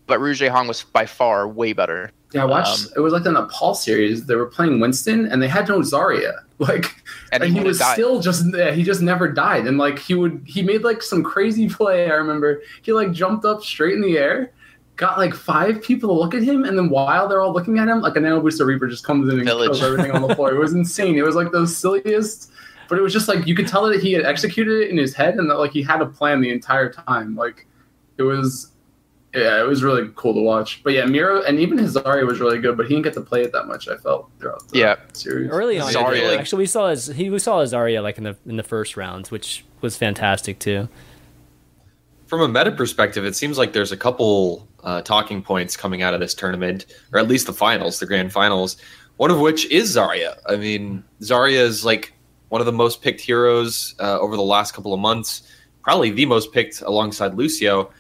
but Rouge Hong was by far way better. Yeah, I watched. Um, it was like in the Paul series. They were playing Winston, and they had no Zarya. Like, and, and he, he was died. still just. Yeah, he just never died. And like he would, he made like some crazy play. I remember he like jumped up straight in the air, got like five people to look at him, and then while they're all looking at him, like a Nano Booster Reaper just comes in and Village. kills everything on the floor. It was insane. It was like the silliest but it was just like you could tell that he had executed it in his head and that like he had a plan the entire time. Like it was, yeah, it was really cool to watch. But yeah, Miro and even his Zarya was really good, but he didn't get to play it that much. I felt throughout the yeah series. Early on, Zarya, actually, we saw his he we saw his Zarya like in the in the first rounds, which was fantastic too. From a meta perspective, it seems like there's a couple uh, talking points coming out of this tournament, or at least the finals, the grand finals. One of which is Zarya. I mean, Zarya is like one of the most picked heroes uh, over the last couple of months, probably the most picked alongside Lucio.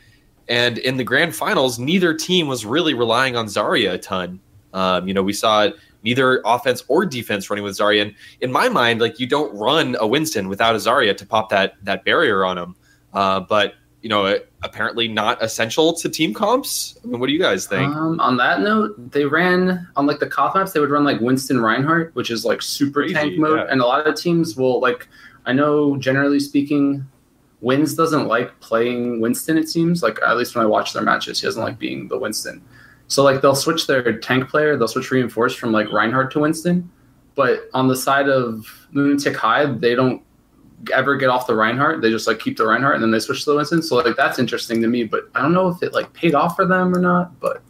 And in the grand finals, neither team was really relying on Zarya a ton. Um, you know, we saw neither offense or defense running with Zarya. And in my mind, like you don't run a Winston without a Zarya to pop that that barrier on him. Uh, but you know, apparently not essential to team comps. I mean, what do you guys think? Um, on that note, they ran on like the Koth maps. They would run like Winston Reinhardt, which is like super Crazy, tank mode, yeah. and a lot of teams will like. I know, generally speaking, Winz doesn't like playing Winston. It seems like at least when I watch their matches, he doesn't like being the Winston. So like they'll switch their tank player, they'll switch reinforced from like Reinhardt to Winston. But on the side of Lunatic Hai, they don't ever get off the Reinhardt. They just like keep the Reinhardt and then they switch to the Winston. So like that's interesting to me, but I don't know if it like paid off for them or not. But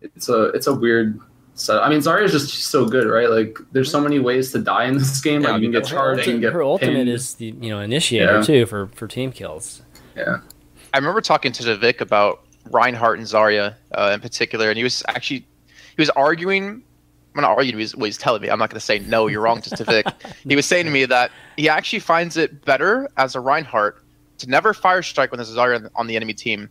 it's a it's a weird so I mean, Zarya's just so good, right? Like, there's so many ways to die in this game. Yeah, like, you can get charged and get her ultimate pinned. is the you know initiator Yeah. too for for team kills. yeah. I remember talking to the Vic about Reinhardt and Zarya uh, in particular, and he was actually he was arguing. I'm not arguing. Well, he's telling me. I'm not going to say no. You're wrong, just to Vic. he was saying to me that he actually finds it better as a Reinhardt to never fire strike when there's a Zarya on- the enemy team,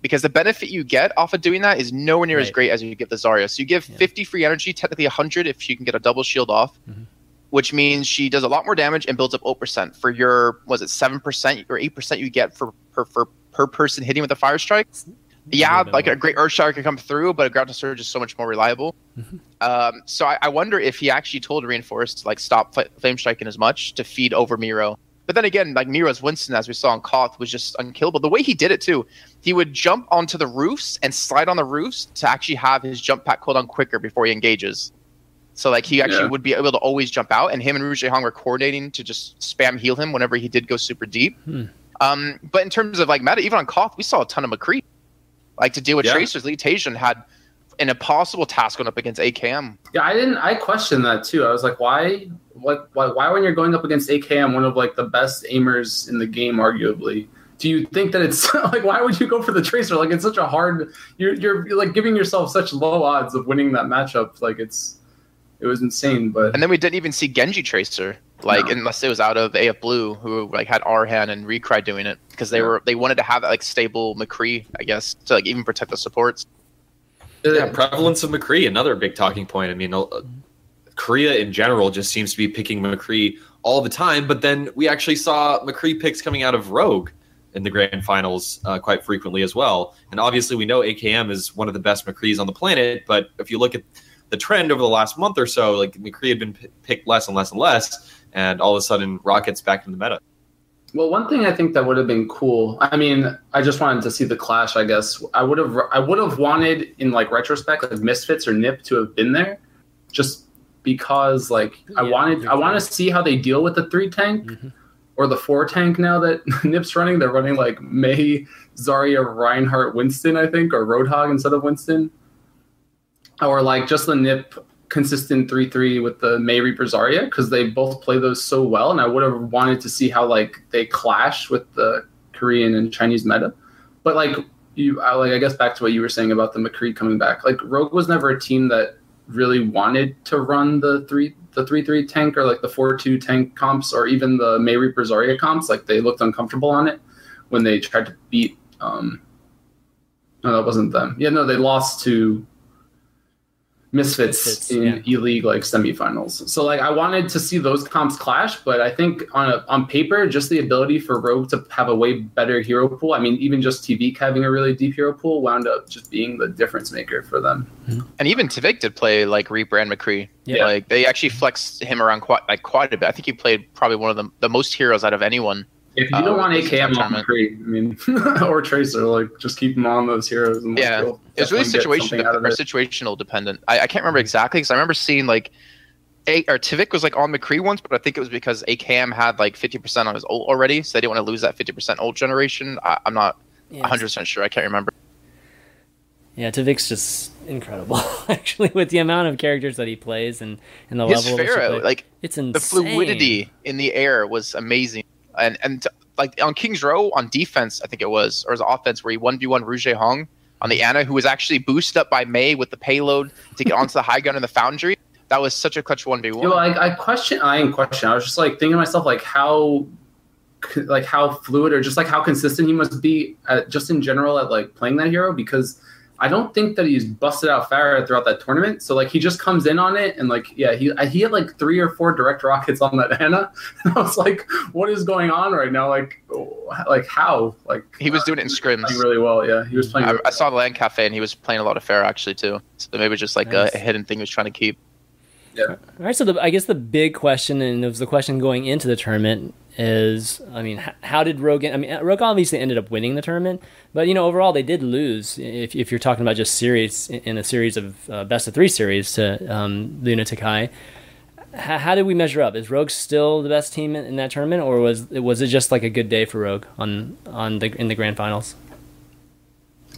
because the benefit you get off of doing that is nowhere near as great as you get the Zarya. So you give Yeah. 50 free energy, technically 100 if she can get a double shield off. Mhm. Which means she does a lot more damage and builds up ult percent for your was it seven percent or eight percent you get for per for per person hitting with a fire strike. Yeah, like a great earth Earthshatter can come through, but a Graviton Surge is so much more reliable. Mhm. Um, so I, I wonder if he actually told Reinforced to like stop fl- flame striking as much to feed over Miro. But then again, like Miro's Winston, as we saw in Koth, was just unkillable. The way he did it too, he would jump onto the roofs and slide on the roofs to actually have his jump pack cooldown quicker before he engages. So like he actually Yeah. would be able to always jump out, and him and Ryujehong were coordinating to just spam heal him whenever he did go super deep. Hmm. Um, but in terms of like meta, even on Koth, we saw a ton of McCree. Like to deal with Yeah. tracers, Lee Taejun had an impossible task going up against AKM. Yeah, I didn't. I questioned that too. I was like, why? What? Why? Why when you're going up against AKM, one of like the best aimers in the game, arguably, do you think that it's like why would you go for the tracer? Like it's such a hard. You're you're, you're like giving yourself such low odds of winning that matchup. Like it's it was insane. But And then we didn't even see Genji Tracer, like No. unless it was out of AF Blue, who like had Arhan and Recry doing it because they Yeah. were they wanted to have that like stable McCree, I guess, to like even protect the supports. Yeah, prevalence of McCree, another big talking point. I mean, uh, Korea in general just seems to be picking McCree all the time, but then we actually saw McCree picks coming out of Rogue in the grand finals uh, quite frequently as well. And obviously, we know AKM is one of the best McCrees on the planet, but if you look at the trend over the last month or so, like McCree had been p- picked less and less and less, and all of a sudden, Rocket's back in the meta. Well, one thing I think that would have been cool. I mean, I just wanted to see the clash. I guess I would have. I would have wanted, in like retrospect, like Misfits or Nip to have been there, just because like I wanted. I want to see how they deal with the three tank Mhm. or the four tank now that Nip's running. They're running like Mei, Zarya, Reinhardt, Winston, I think, or Roadhog instead of Winston, or like just the Nip consistent 3-3 with the Mei Reaper Zarya because they both play those so well and I would have wanted to see how like they clash with the Korean and Chinese meta. But like you I, like I guess back to what you were saying about the McCree coming back. Like Rogue was never a team that really wanted to run the 3 the 3-3 tank or like the 4-2 tank comps or even the Mei Reaper Zarya comps like they looked uncomfortable on it when they tried to beat um no that wasn't them. Yeah, no, they lost to Misfits, Misfits, in yeah. E League like semifinals. So like I wanted to see those comps clash, but I think on a, on paper, just the ability for Rogue to have a way better hero pool. I mean, even just TviQ having a really deep hero pool wound up just being the difference maker for them. And even TviQ did play like Reaper and McCree. Yeah. Like they actually flexed him around quite like quite a bit. I think he played probably one of the, the most heroes out of anyone. If you Uh, don't want this AKM on tournament. McCree, I mean, or Tracer, like just keep them on those heroes. And Yeah. you'll It's really definitely situation something out of or it. situational dependent. I, I can't remember exactly because I remember seeing like a or TviQ was like on McCree once, but I think it was because AKM had like fifty percent on his ult already, so they didn't want to lose that fifty percent ult generation. I, I'm not Yeah, one hundred percent sure. I can't remember. Yeah, TviQ's just incredible. Actually, with the amount of characters that he plays and, and the His level of Pharah, plays, like it's insane. the fluidity in the air was amazing, and and like on King's Row on defense, I think it was, or his offense where he one v one Ryujehong on the Ana, who was actually boosted up by Mei with the payload to get onto the high gun in the Foundry. That was such a clutch one v one. I, I question. I didn't question. I was just like thinking to myself, like how, like how fluid or just like how consistent he must be, at, just in general at like playing that hero. Because I don't think that he's busted out Pharah throughout that tournament. So like he just comes in on it and like yeah, he he had like three or four direct rockets on that Ana. And I was like, what is going on right now? Like, like how? Like He was doing it in scrims. really well. Yeah, he was playing. I, really I saw the LAN Cafe and he was playing a lot of fair actually too. So maybe just like Nice. a, hidden thing he was trying to keep. Yeah. All right, so the, I guess the big question, and it was the question going into the tournament, is I mean, how did Rogue? I mean, Rogue obviously ended up winning the tournament, but you know, overall they did lose. If, if you're talking about just series in a series of uh, best of three series to um, Lunatic Hai, h- how did we measure up? Is Rogue still the best team in, in that tournament, or was was it just like a good day for Rogue on on the in the grand finals?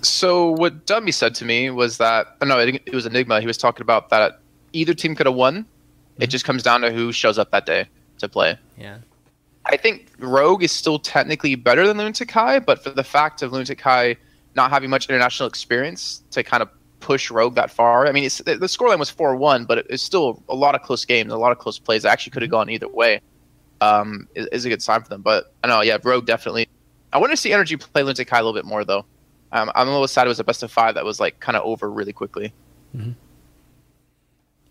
So what Dummy said to me was that oh, no, I think it was Enigma. He was talking about that either team could have won. It just comes down to who shows up that day to play. Yeah. I think Rogue is still technically better than Lunatic Hai, but for the fact of Lunatic Hai not having much international experience to kind of push Rogue that far, I mean, it's, the scoreline was 4 1, but it's still a lot of close games, a lot of close plays that actually could have gone either way. Um, is, is a good sign for them. But I know, yeah, Rogue definitely. I want to see Energy play Lunatic Hai a little bit more, though. Um, I'm a little sad it was a best of five that was like kind of over really quickly. Mm-hmm.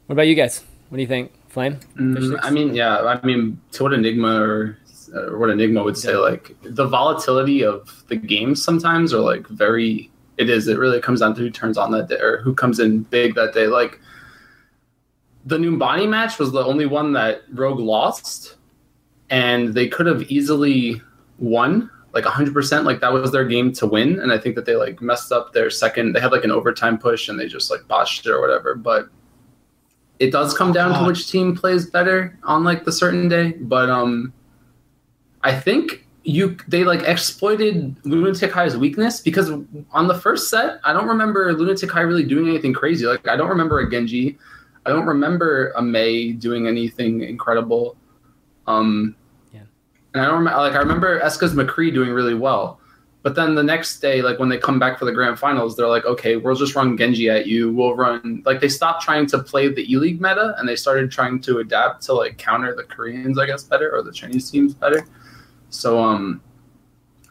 What about you guys? What do you think, Flame? Mm, I mean, yeah, I mean, to what Enigma or, or what Enigma would say, like the volatility of the games sometimes are like very. It is. It really comes down to who turns on that day or who comes in big that day. Like the Numbani match was the only one that Rogue lost, and they could have easily won like 100% like that was their game to win and i think that they like messed up their second they had like an overtime push and they just like botched it or whatever but it does come down to which team plays better on like the certain day but um i think you they like exploited lunatic hai's weakness because on the first set i don't remember lunatic hai really doing anything crazy like i don't remember a genji i don't remember a mei doing anything incredible um and I don't remember, like I remember EscA's McCree doing really well. But then the next day, like when they come back for the grand finals, they're like, okay, we'll just run Genji at you. We'll run like they stopped trying to play the E League meta and they started trying to adapt to like counter the Koreans, I guess, better or the Chinese teams better. So um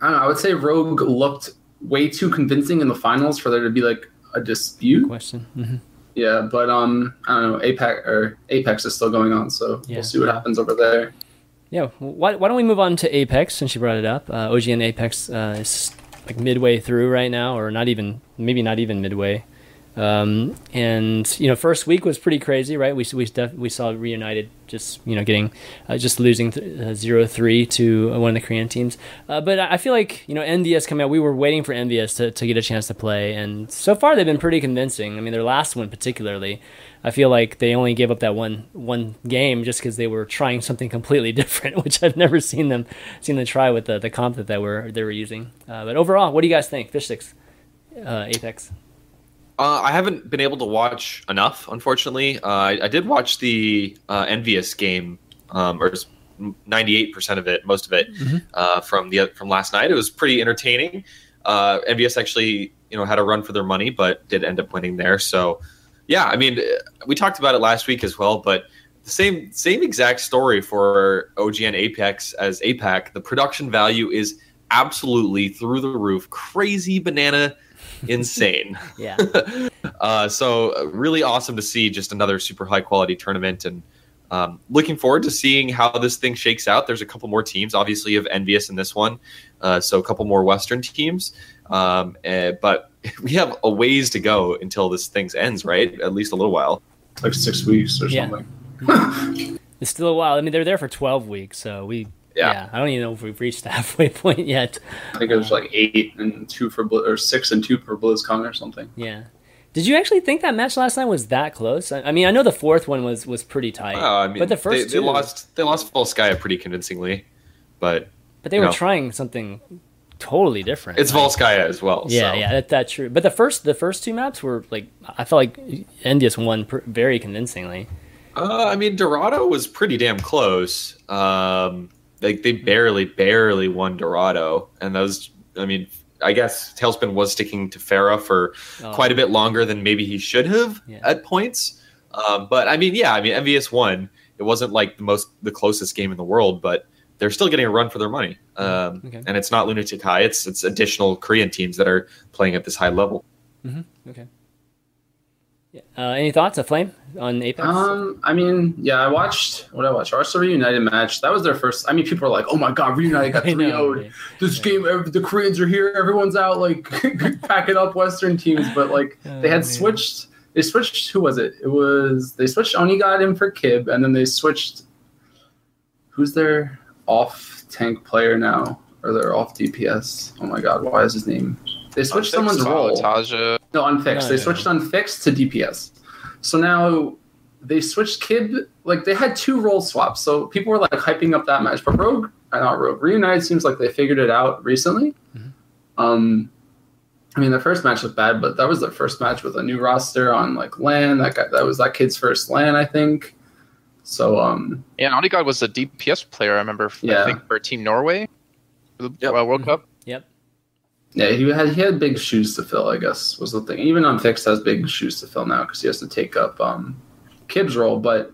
I don't know, I would say Rogue looked way too convincing in the finals for there to be like a dispute. Question. Mm-hmm. Yeah, but um I don't know, Apex or Apex is still going on, so yeah. we'll see what happens over there. Yeah, why, why don't we move on to Apex since you brought it up? Uh, OGN Apex uh, is like midway through right now, or not even, maybe not even midway. Um, and you know, first week was pretty crazy, right? We we def- we saw Reunited just you know getting uh, just losing uh, zero th- three to one of the Korean teams. Uh, but I feel like you know NVS coming out, we were waiting for NVS to, to get a chance to play, and so far they've been pretty convincing. I mean, their last one particularly, I feel like they only gave up that one one game just because they were trying something completely different, which I've never seen them seen them try with the the comp that they were they were using. Uh, but overall, what do you guys think? Fish six, uh, Apex. Uh, I haven't been able to watch enough, unfortunately. Uh, I, I, did watch the uh, EnVyUs game, um, or ninety-eight percent of it, most of it, mm-hmm. Uh, from the from last night. It was pretty entertaining. Uh, EnVyUs actually, you know, had a run for their money, but did end up winning there. So, yeah, I mean, we talked about it last week as well, but the same same exact story for OGN Apex as APAC. The production value is absolutely through the roof, crazy banana insane. yeah. uh, so uh, really awesome to see just another super high quality tournament and um, looking forward to seeing how this thing shakes out. There's a couple more teams, obviously, of EnVyUs in this one, uh, so a couple more Western teams. Um, uh, but we have a ways to go until this thing ends, right? At least a little while, like six weeks or yeah. something. it's still a while. I mean, they're there for 12 weeks, so we yeah. yeah. I don't even know if we've reached the halfway point yet. I think it was like eight and two for Blizz, or six and two for BlizzCon or something. Yeah. Did you actually think that match last night was that close? I, mean, I know the fourth one was was pretty tight. I mean, but the first they, two, they lost they lost Volskaya pretty convincingly, but but they were know. trying something totally different. It's like, Volskaya as well. Yeah, so. yeah, that, that's true. But the first the first two maps were like I felt like EnVyUs won per, very convincingly. Uh, I mean, Dorado was pretty damn close. Um, like they barely, barely won Dorado, and those. I mean, I guess Tailspin was sticking to Pharah for oh. quite a bit longer than maybe he should have yeah. at points. Um, but I mean, yeah, I mean, EnVyUs won. It wasn't like the most, the closest game in the world, but they're still getting a run for their money. Um, okay. And it's not Lunatic Hai; it's it's additional Korean teams that are playing at this high level. Mm-hmm. Okay. Uh, any thoughts, a flame on Apex? Um, I mean, yeah, I watched what I watched. Arsenal Reunited match. That was their first. I mean, people are like, "Oh my god, Reunited got 3 0 This yeah. game, the Koreans are here. Everyone's out, like packing up Western teams." But like, oh, they had man. switched. They switched. Who was it? It was they switched Onigod in for Kib, and then they switched. Who's their off tank player now, or their off DPS? Oh my god, why is his name? They switched someone's role. Taja. No, unfixed. No, they switched unfixed to DPS. So now they switched Kib. Like they had two role swaps, so people were like hyping up that match. But Rogue, not Rogue, Reunited seems like they figured it out recently. Mhm. Um, I mean, the first match was bad, but that was their first match with a new roster on like LAN. That guy, that was that kid's first LAN, I think. So um, Yeah, and Odegaard was a DPS player. I remember. Yeah. I think for Team Norway, for the Yep. uh, World Cup. Yep. Yeah, he had he had big shoes to fill. I guess was the thing. Even on Unfixed has big shoes to fill now because he has to take up um, Kib's role. But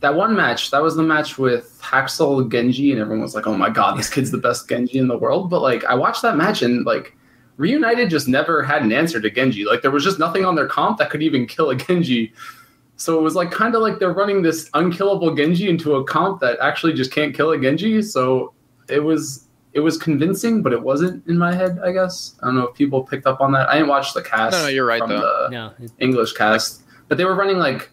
that one match, that was the match with Haksal Genji, and everyone was like, "Oh my god, this kid's the best Genji in the world." But like, I watched that match and like, Reunited just never had an answer to Genji. Like, there was just nothing on their comp that could even kill a Genji. So it was like kind of like they're running this unkillable Genji into a comp that actually just can't kill a Genji. So it was it was convincing, but it wasn't in my head. I guess I don't know if people picked up on that. I didn't watch the cast. No, no, you're right, from though. The No. it- English cast, but they were running like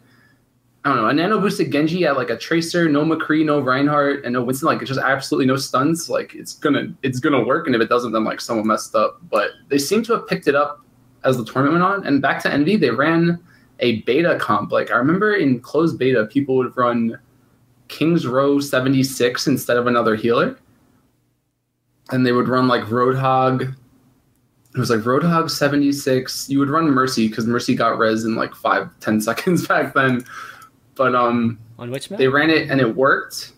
I don't know a nano boosted Genji at like a Tracer, no McCree, no Reinhardt, and no Winston. Like just absolutely no stuns. Like it's gonna it's gonna work, and if it doesn't, then like someone messed up. But they seem to have picked it up as the tournament went on. And back to Envy, they ran a beta comp. Like I remember in closed beta, people would run King's Row 76 instead of another healer. And they would run like Roadhog. It was like Roadhog 76. You would run Mercy because Mercy got res in like five, ten seconds back then. But um On which map? they ran it and it worked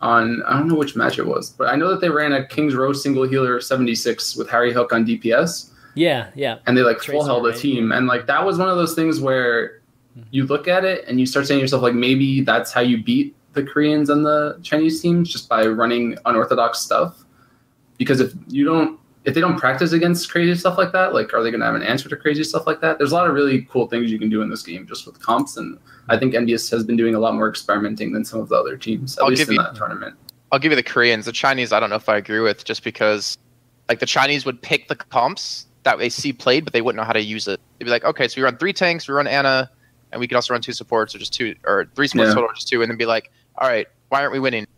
on I don't know which match it was, but I know that they ran a King's Row single healer 76 with HarryHook on DPS yeah, yeah. and they like full held a right? team and like that was one of those things where you look at it and you start saying to yourself like maybe that's how you beat the koreans and the chinese teams just by running unorthodox stuff because if you don't if they don't practice against crazy stuff like that like are they going to have an answer to crazy stuff like that there's a lot of really cool things you can do in this game just with comps and i think EnVyUs has been doing a lot more experimenting than some of the other teams at I'll least in you- that tournament I'll give you the Koreans. The Chinese, I don't know if I agree with, just because like the Chinese would pick the comps that they see played, but they wouldn't know how to use it. They'd be like, okay, so we run three tanks, we run Ana, and we can also run two supports or just two or three supports Yeah. total or just two, and then be like, all right, why aren't we winning?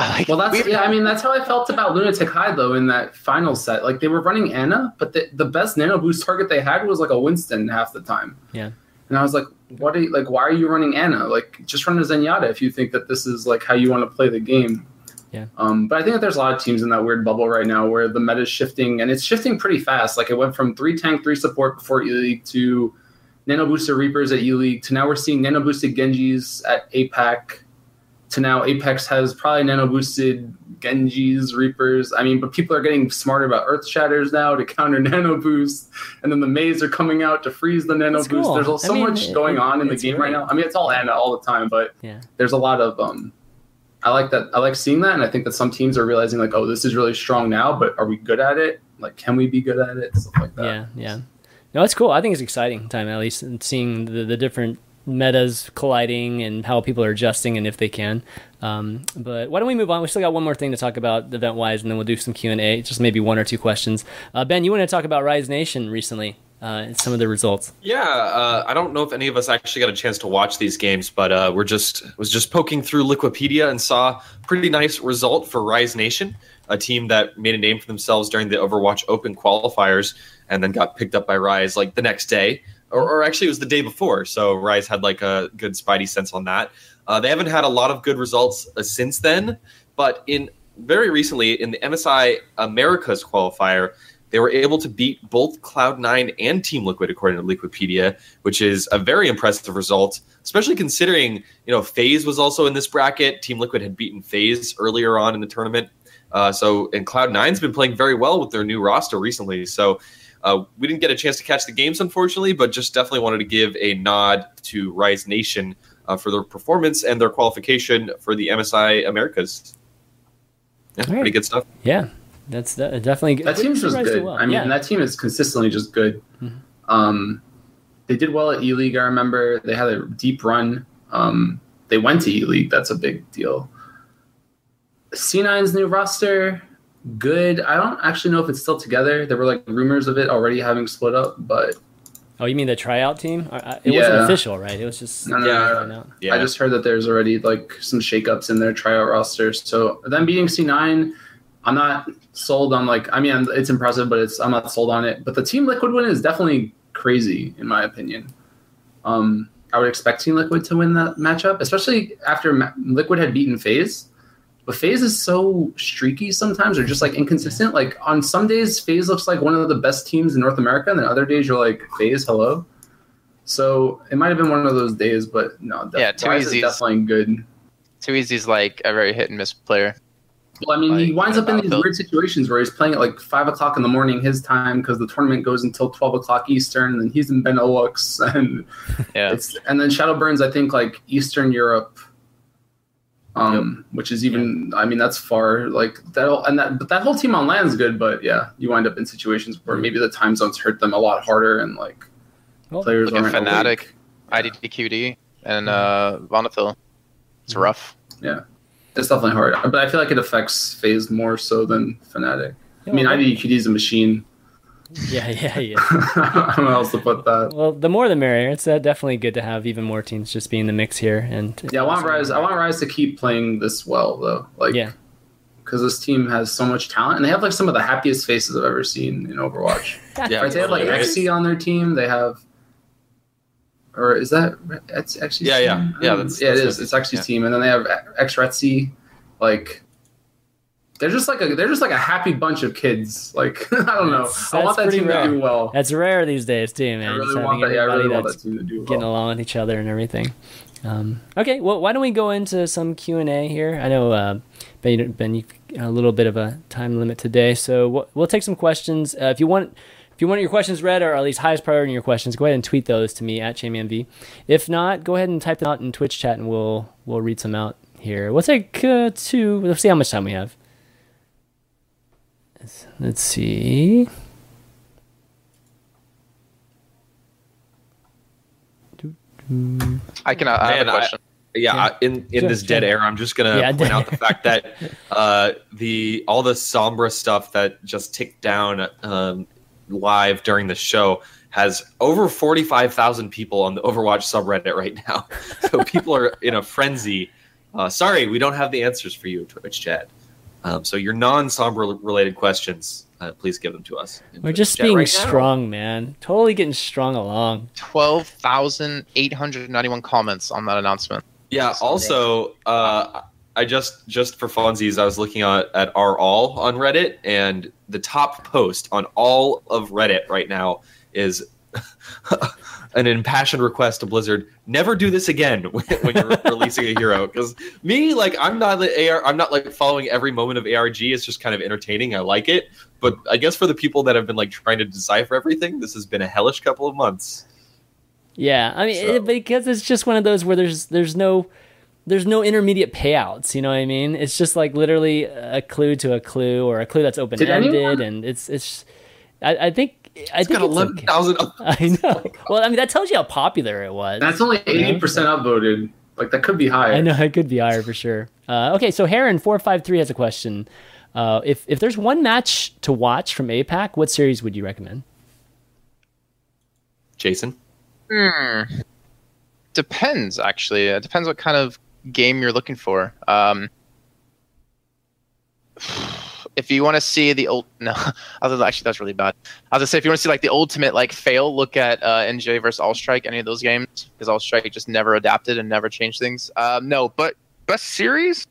Like, Well, that's we- yeah. I mean, that's how I felt about Lunatic Hai though in that final set. Like they were running Ana, but the, the best nano boost target they had was like a Winston half the time. Yeah. And I was like, what are you like? Why are you running Ana? Like, just run a Zenyatta if you think that this is like how you want to play the game. Yeah. Um, but I think that there's a lot of teams in that weird bubble right now where the meta is shifting and it's shifting pretty fast. Like it went from three tank, three support before E League to nano boosted Reapers at E League to now we're seeing nano boosted Genjis at APAC to now Apex has probably nano boosted Genjis, Reapers. I mean, but people are getting smarter about Earth Shatters now to counter nano boost, and then the Maze are coming out to freeze the nano That's boost. cool. There's all- I so mean, much it- going on in the game right now. I mean, it's all Ana all the time, but Yeah. there's a lot of um. I like that. I like seeing that, and I think that some teams are realizing like, oh, this is really strong now, but are we good at it? Like, can we be good at it? Stuff like that. Yeah, yeah. No, it's cool. I think it's exciting time at least and seeing the, the different metas colliding and how people are adjusting and if they can. Um, but why don't we move on? We still got one more thing to talk about event wise, and then we'll do some Q and A. Just maybe one or two questions. Uh, ben, you want to talk about Rise Nation recently uh, and some of the results? Yeah, uh, I don't know if any of us actually got a chance to watch these games, but uh, we're just was just poking through Liquipedia and saw pretty nice result for Rise Nation, a team that made a name for themselves during the Overwatch Open qualifiers, and then got picked up by Rise like the next day, or, or actually it was the day before. So Rise had like a good Spidey sense on that. Uh, they haven't had a lot of good results uh, since then, but in very recently in the MSI Americas qualifier, they were able to beat both Cloud9 and Team Liquid, according to Liquipedia, which is a very impressive result, especially considering, you know, FaZe was also in this bracket. Team Liquid had beaten FaZe earlier on in the tournament. Uh, so, and Cloud9's been playing very well with their new roster recently. So, uh, we didn't get a chance to catch the games, unfortunately, but just definitely wanted to give a nod to Rise Nation uh, for their performance and their qualification for the MSI Americas. Yeah, All right. pretty good stuff. Yeah, that's de- definitely good. That team's just Rise did good. well. I mean, yeah. that team is consistently just good. Mhm. Um, they did well at E League. I remember they had a deep run. Um, they went to E League. That's a big deal. C9's new roster, good. I don't actually know if it's still together. There were like rumors of it already having split up, but oh, you mean the tryout team? It wasn't official, right? It was just No, no, Yeah. no, no. out. Yeah. I just heard that there's already like some shakeups in their tryout rosters. So them beating C9, I'm not sold on like. I mean, it's impressive, but it's I'm not sold on it. But the Team Liquid win is definitely crazy in my opinion. Um, I would expect Team Liquid to win that matchup, especially after Ma- Liquid had beaten FaZe. But FaZe is so streaky sometimes, or just like inconsistent. Like on some days, FaZe looks like one of the best teams in North America, and then other days you're like FaZe, hello. So it might have been one of those days, but no, Yeah, def- is Too easy. definitely good. Too Easy's like a very hit and miss player. Well, I mean, he winds up in uh, these weird situations where he's playing at like five o'clock in the morning his time because the tournament goes until twelve o'clock Eastern, and then he's in Benelux, and Yeah. it's and then Shadowburns, I think like Eastern Europe, um, which is even I mean that's far like that and that but that whole team on LAN is good, but yeah, you wind up in situations where maybe the time zones hurt them a lot harder, and like Well, players Look at aren't Fnatic, awake. IDDQD, and uh, Vonafil. It's rough. Yeah. It's definitely hard, but I feel like it affects FaZe more so than Fnatic. I mean, well, IDDQD is a machine. Yeah, yeah, yeah. I don't know how else to put that. Well, the more the merrier. It's uh, definitely good to have even more teams just be in the mix here. And Yeah, I want Rise. I want Rise to keep playing this well, though. Like, Yeah. because this team has so much talent, and they have like some of the happiest faces I've ever seen in Overwatch. Yeah, right? They have like totally. XC on their team. They have, or is that it's actually Yeah, yeah. Yeah, that's- yeah, that's is. It's actually yeah. team, and then they have X Retsy. Like, they're just like a they're just like a happy bunch of kids. Like, I don't know. That's- I want that team pretty to do well. That's rare these days too, I man. Just really want that. Yeah, I really want that team to do well. getting along with each other and everything. Um, okay, well, why don't we go into some Q and A here? I know uh, Ben, Ben, you've a little bit of a time limit today, so we'll, we'll take some questions. Uh, if you want, if you want your questions read, or at least highest priority in your questions, go ahead and tweet those to me at ChanmanV. If not, go ahead and type them out in Twitch chat, and we'll we'll read some out here. We'll take uh, two. Let's see how much time we have. Let's, let's see. I can. I have Man, a I- question. yeah, Yeah. I- in in Sure, this dead air, I'm just gonna Yeah, point out the fact that uh, the all the Sombra stuff that just ticked down um, live during the show has over 45,000 people on the Overwatch subreddit right now. So people are in a frenzy. Uh, sorry, we don't have the answers for you, Twitch chat. Um, so your non-Sombra related questions, uh, please give them to us. We're just being right now. strong, man. Totally getting strong along. Twelve thousand eight hundred ninety-one comments on that announcement. Yeah. Also, uh, I just just for funsies, I was looking at, at our all on Reddit, and the top post on all of Reddit right now is an impassioned request to Blizzard: never do this again when, when you're releasing a hero. Because me, like, I'm not the AR, I'm not like following every moment of ARG. It's just kind of entertaining. I like it, but I guess for the people that have been like trying to decipher everything, this has been a hellish couple of months. Yeah, I mean, So- it, because it's just one of those where there's there's no there's no intermediate payouts. You know what I mean? It's just like literally a clue to a clue or a clue that's open ended, anyone- and it's it's. I, I think I It's think got it's eleven okay. I know. Well, I mean, that tells you how popular it was. That's only eighty percent upvoted. Like that could be higher. I know it could be higher for sure. Uh, okay, so Heron four five three has a question. Uh, if if there's one match to watch from APAC, what series would you recommend? Jason. Hmm. Depends, actually. It depends what kind of game you're looking for. Um, if you want to see the old, no, other actually that's really bad. I was gonna say if you want to see like the ultimate like fail, look at uh, NJ versus All Strike, any of those games, because All Strike just never adapted and never changed things. Um, no, but best series.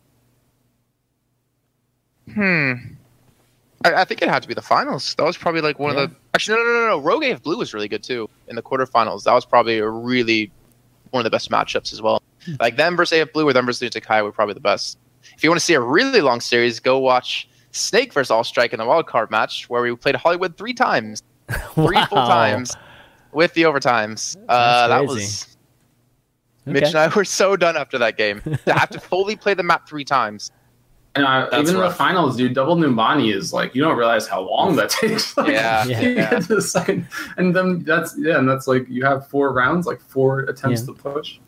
Hmm. I, I think it had to be the finals. That was probably like one Yeah. of the. Actually, no, no, no, no. Rogue AF Blue was really good too in the quarterfinals. That was probably a really one of the best matchups as well. Like them versus AF Blue or them versus Takai were probably the best. If you want to see a really long series, go watch Snake versus All Strike in the wild card match where we played Hollywood three times, three full times with the overtimes. Uh, that crazy. was Mitch and I were so done after that game. to have to fully play the map three times. And uh, That's even in the finals, dude, double Numbani is like you don't realize how long that takes. Like, Yeah, Yeah. you get to the second, and then that's yeah, and that's like you have four rounds, like four attempts Yeah. to push.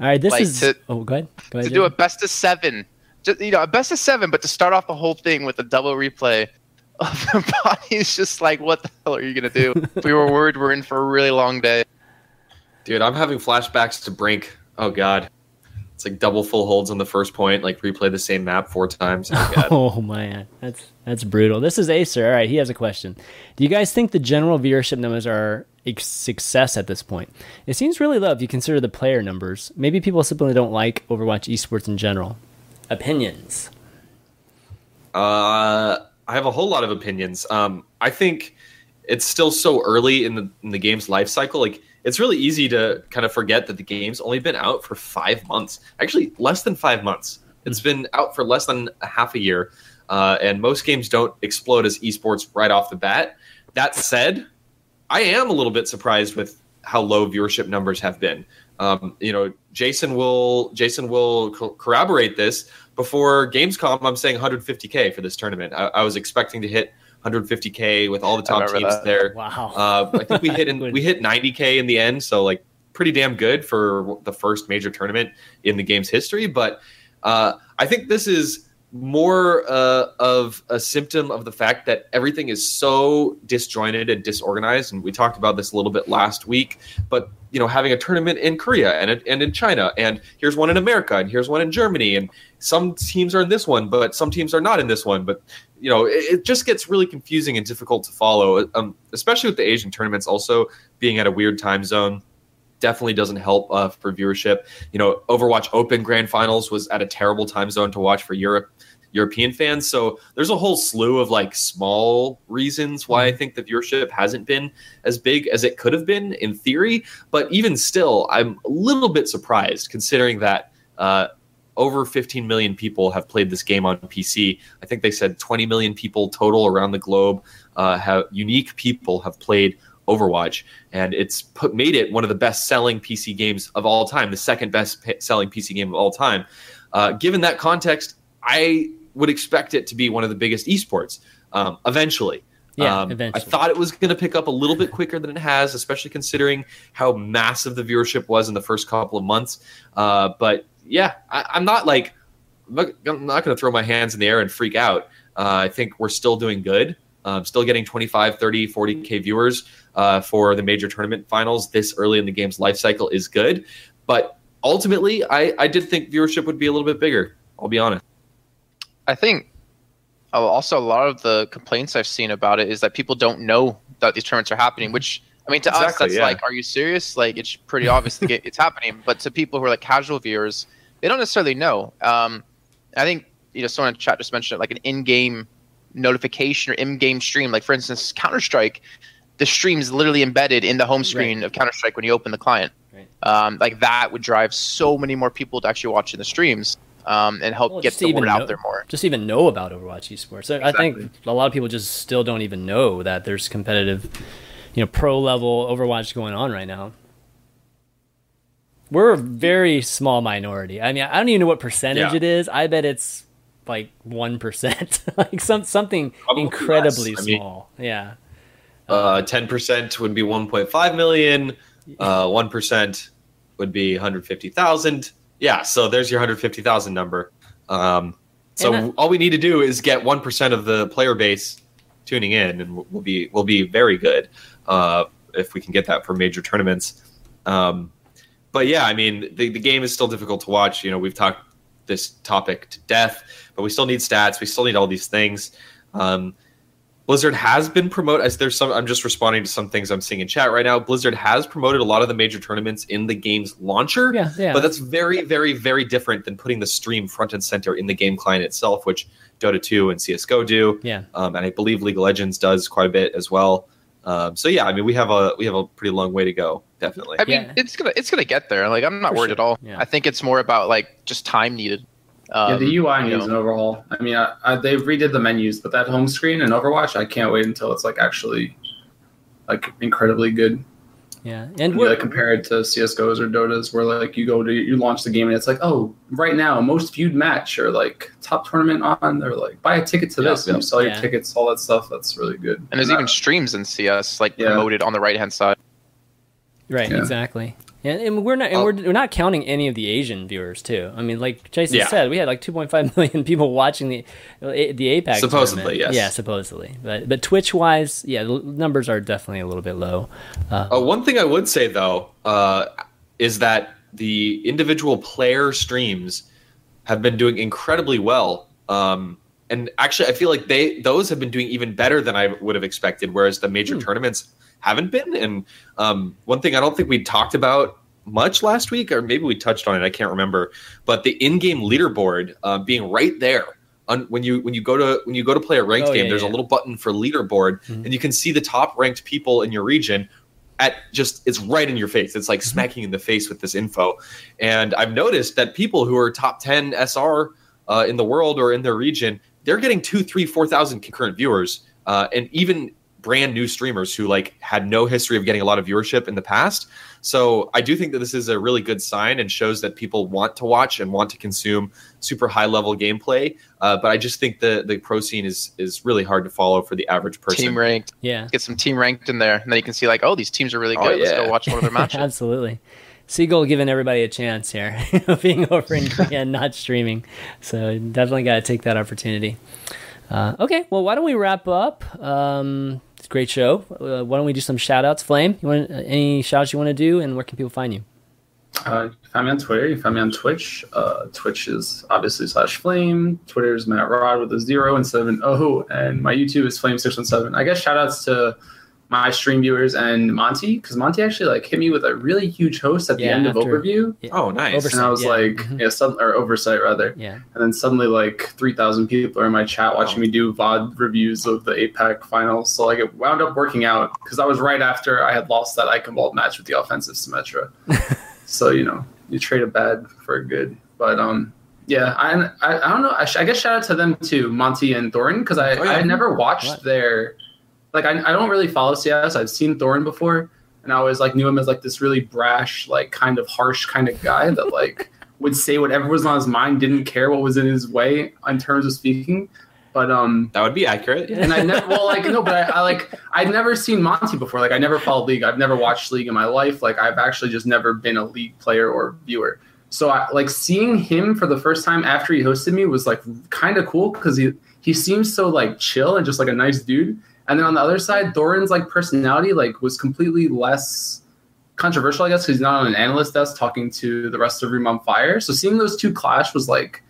All right, this Like, is. to- oh, go ahead. Go ahead. to do a best of seven. Just you know, a best of seven, but to start off the whole thing with a double replay of the body is just like, what the hell are you gonna do? we were worried we're in for a really long day. Dude, I'm having flashbacks to Brink. Oh God, It's like double full holds on the first point, like replay the same map four times. Oh, oh man, that's that's brutal. This is Acer. All right, he has a question. Do you guys think the general viewership numbers are a success at this point? It seems really low if you consider the player numbers. Maybe people simply don't like Overwatch esports in general. Opinions. Uh, I have a whole lot of opinions. Um, I think it's still so early in the in the game's life cycle. Like it's really easy to kind of forget that the game's only been out for five months. Actually, less than five months. It's been out for less than a half a year, uh, and most games don't explode as esports right off the bat. That said, I am a little bit surprised with how low viewership numbers have been. Um, you know, Jason will Jason will co- corroborate this. Before Gamescom, I'm saying 150k for this tournament. I, I was expecting to hit 150k with all the top teams that. there. Wow. Uh, I think we hit in, we hit 90k in the end, so like pretty damn good for the first major tournament in the game's history. But uh, I think this is more uh, of a symptom of the fact that everything is so disjointed and disorganized. And we talked about this a little bit last week. But you know, having a tournament in Korea and and in China, and here's one in America, and here's one in Germany, and some teams are in this one, but some teams are not in this one. But you know, it, it just gets really confusing and difficult to follow, um, especially with the Asian tournaments also being at a weird time zone definitely doesn't help uh, for viewership. You know, Overwatch Open Grand Finals was at a terrible time zone to watch for Europe European fans. So there's a whole slew of like small reasons why I think the viewership hasn't been as big as it could have been in theory. But even still, I'm a little bit surprised considering that. Uh, over 15 million people have played this game on PC. I think they said 20 million people total around the globe uh, have unique people have played Overwatch, and it's put made it one of the best selling PC games of all time, the second best p- selling PC game of all time. Uh, given that context, I would expect it to be one of the biggest esports um, eventually. Yeah, um, eventually. I thought it was going to pick up a little bit quicker than it has, especially considering how massive the viewership was in the first couple of months. Uh, but yeah, I, I'm not like I'm not, not going to throw my hands in the air and freak out. Uh, I think we're still doing good. Um, still getting 25, 30, 40k viewers uh, for the major tournament finals this early in the game's life cycle is good. But ultimately, I, I did think viewership would be a little bit bigger. I'll be honest. I think oh, also a lot of the complaints I've seen about it is that people don't know that these tournaments are happening. Which I mean, to us, that's yeah. like, are you serious? Like, it's pretty obvious ga- it's happening. But to people who are like casual viewers, they don't necessarily know. Um, I think you know someone in chat just mentioned it, like an in-game notification or in-game stream. Like for instance, Counter Strike, the stream is literally embedded in the home screen of Counter Strike when you open the client. Right. Um, like that would drive so many more people to actually watching the streams um, and help Well, get the word know- out there more. Just even know about Overwatch esports. I- I think a lot of people just still don't even know that there's competitive, you know, pro level Overwatch going on right now. We're a very small minority. I mean, I don't even know what percentage Yeah. it is. I bet it's like one percent, like some something Probably incredibly less. I mean- small. Yeah. Uh, 10% would be 1.5 million. Uh, 1% would be 150,000. Yeah, so there's your 150,000 number. Um, so I- all we need to do is get 1% of the player base tuning in, and we'll be we'll be very good uh, if we can get that for major tournaments. Um, but yeah, I mean, the, the game is still difficult to watch. You know, we've talked this topic to death, but we still need stats. We still need all these things. Um, Blizzard has been promoted as there's some I'm just responding to some things I'm seeing in chat right now. Blizzard has promoted a lot of the major tournaments in the game's launcher. Yeah, yeah. But that's very, very, very different than putting the stream front and center in the game client itself, which Dota 2 and CS:GO do. Yeah. Um, and I believe League of Legends does quite a bit as well. Um, so yeah, I mean we have a we have a pretty long way to go, definitely. I mean, Yeah. it's gonna it's gonna get there. Like I'm not For worried sure. at all. Yeah. I think it's more about like just time needed. Um, yeah, the UI you needs know. an overhaul. I mean, I, I, they redid the menus, but that home screen in Overwatch, I can't wait until it's like actually like incredibly good. Yeah. And You we're, like compare it to CS:GOs or Dotas, where like you go to you launch the game and it's like, oh, right now most viewed match or like top tournament on. They're like, buy a ticket to Yeah, this, and yeah. you sell your tickets, all that stuff. That's really good. And there's even streams in CS like Yeah. promoted on the right hand side. Right, Yeah. exactly. And, and we're not, and Oh. we're, we're not counting any of the Asian viewers too. I mean, like Jason Yeah. said, we had like 2.5 million people watching the the APAC. Supposedly, tournament. yes. Yeah, supposedly. But but Twitch wise, yeah, the numbers are definitely a little bit low. Uh, Uh, one thing I would say though uh, is that the individual player streams have been doing incredibly well. Um, and actually, I feel like they those have been doing even better than I would have expected. Whereas the major Hmm. tournaments haven't been. And um, one thing I don't think we talked about much last week, or maybe we touched on it, I can't remember. But the in-game leaderboard uh, being right there. On, when you when you go to when you go to play a ranked Oh, game, yeah, there's yeah. a little button for leaderboard, Mhm. and you can see the top ranked people in your region at just it's right in your face. It's like Mm-hmm. smacking in the face with this info. And I've noticed that people who are top 10 SR uh, in the world or in their region, they're getting two, three, four thousand concurrent viewers, uh, and even brand new streamers who like had no history of getting a lot of viewership in the past. So I do think that this is a really good sign and shows that people want to watch and want to consume super high level gameplay. Uh, but I just think the the pro scene is is really hard to follow for the average person. Team ranked. Yeah, Get some team ranked in there, and then you can see like, oh, these teams are really Oh, good. Let's go watch one of their matches. absolutely. Seagull giving everybody a chance here, being over in Korea and not streaming. So definitely got to take that opportunity. Uh, okay, well, why don't we wrap up? Um, it's a great show. Uh, why don't we do some shout outs? Flame, you want uh, any shout outs you want to do, and where can people find you? Uh, you find me on Twitter. You can find me on Twitch. Uh, Twitch is obviously slash flame. Twitter is Matt Rod with a zero instead of an O. And my YouTube is flame617. I guess shout outs to my stream viewers and Monte, because Monte actually like hit me with a really huge host at the Yeah, end of after- overview. Oh, nice. Oversight, and I was yeah. like, Mhm. yeah, sudden, or oversight rather. Yeah, And then suddenly, like three thousand people are in my chat watching Wow. me do VOD reviews of the APAC finals. So like, it wound up working out because I was right after I had lost that Icon Vault match with the offensive Symmetra. so you know, you trade a bad for a good. But um, yeah, I I, I don't know. I, sh- I guess shout out to them too, Monte and Thorin, because I Oh, yeah. I never watched What? their like I, I don't really follow CS. I've seen Thorin before, and I always like knew him as like this really brash, like kind of harsh kind of guy that like would say whatever was on his mind, didn't care what was in his way in terms of speaking. But um, That would be accurate. and I never well like no, but I, I like I'd never seen Monte before. Like I never followed League. I've never watched League in my life. Like I've actually just never been a League player or viewer. So I like seeing him for the first time after he hosted me was like kind of cool because he he seems so like chill and just like a nice dude. And then on the other side, Thorin's like personality like was completely less controversial, I guess, because he's not on an analyst desk talking to the rest of Room on Fire. So seeing those two clash was like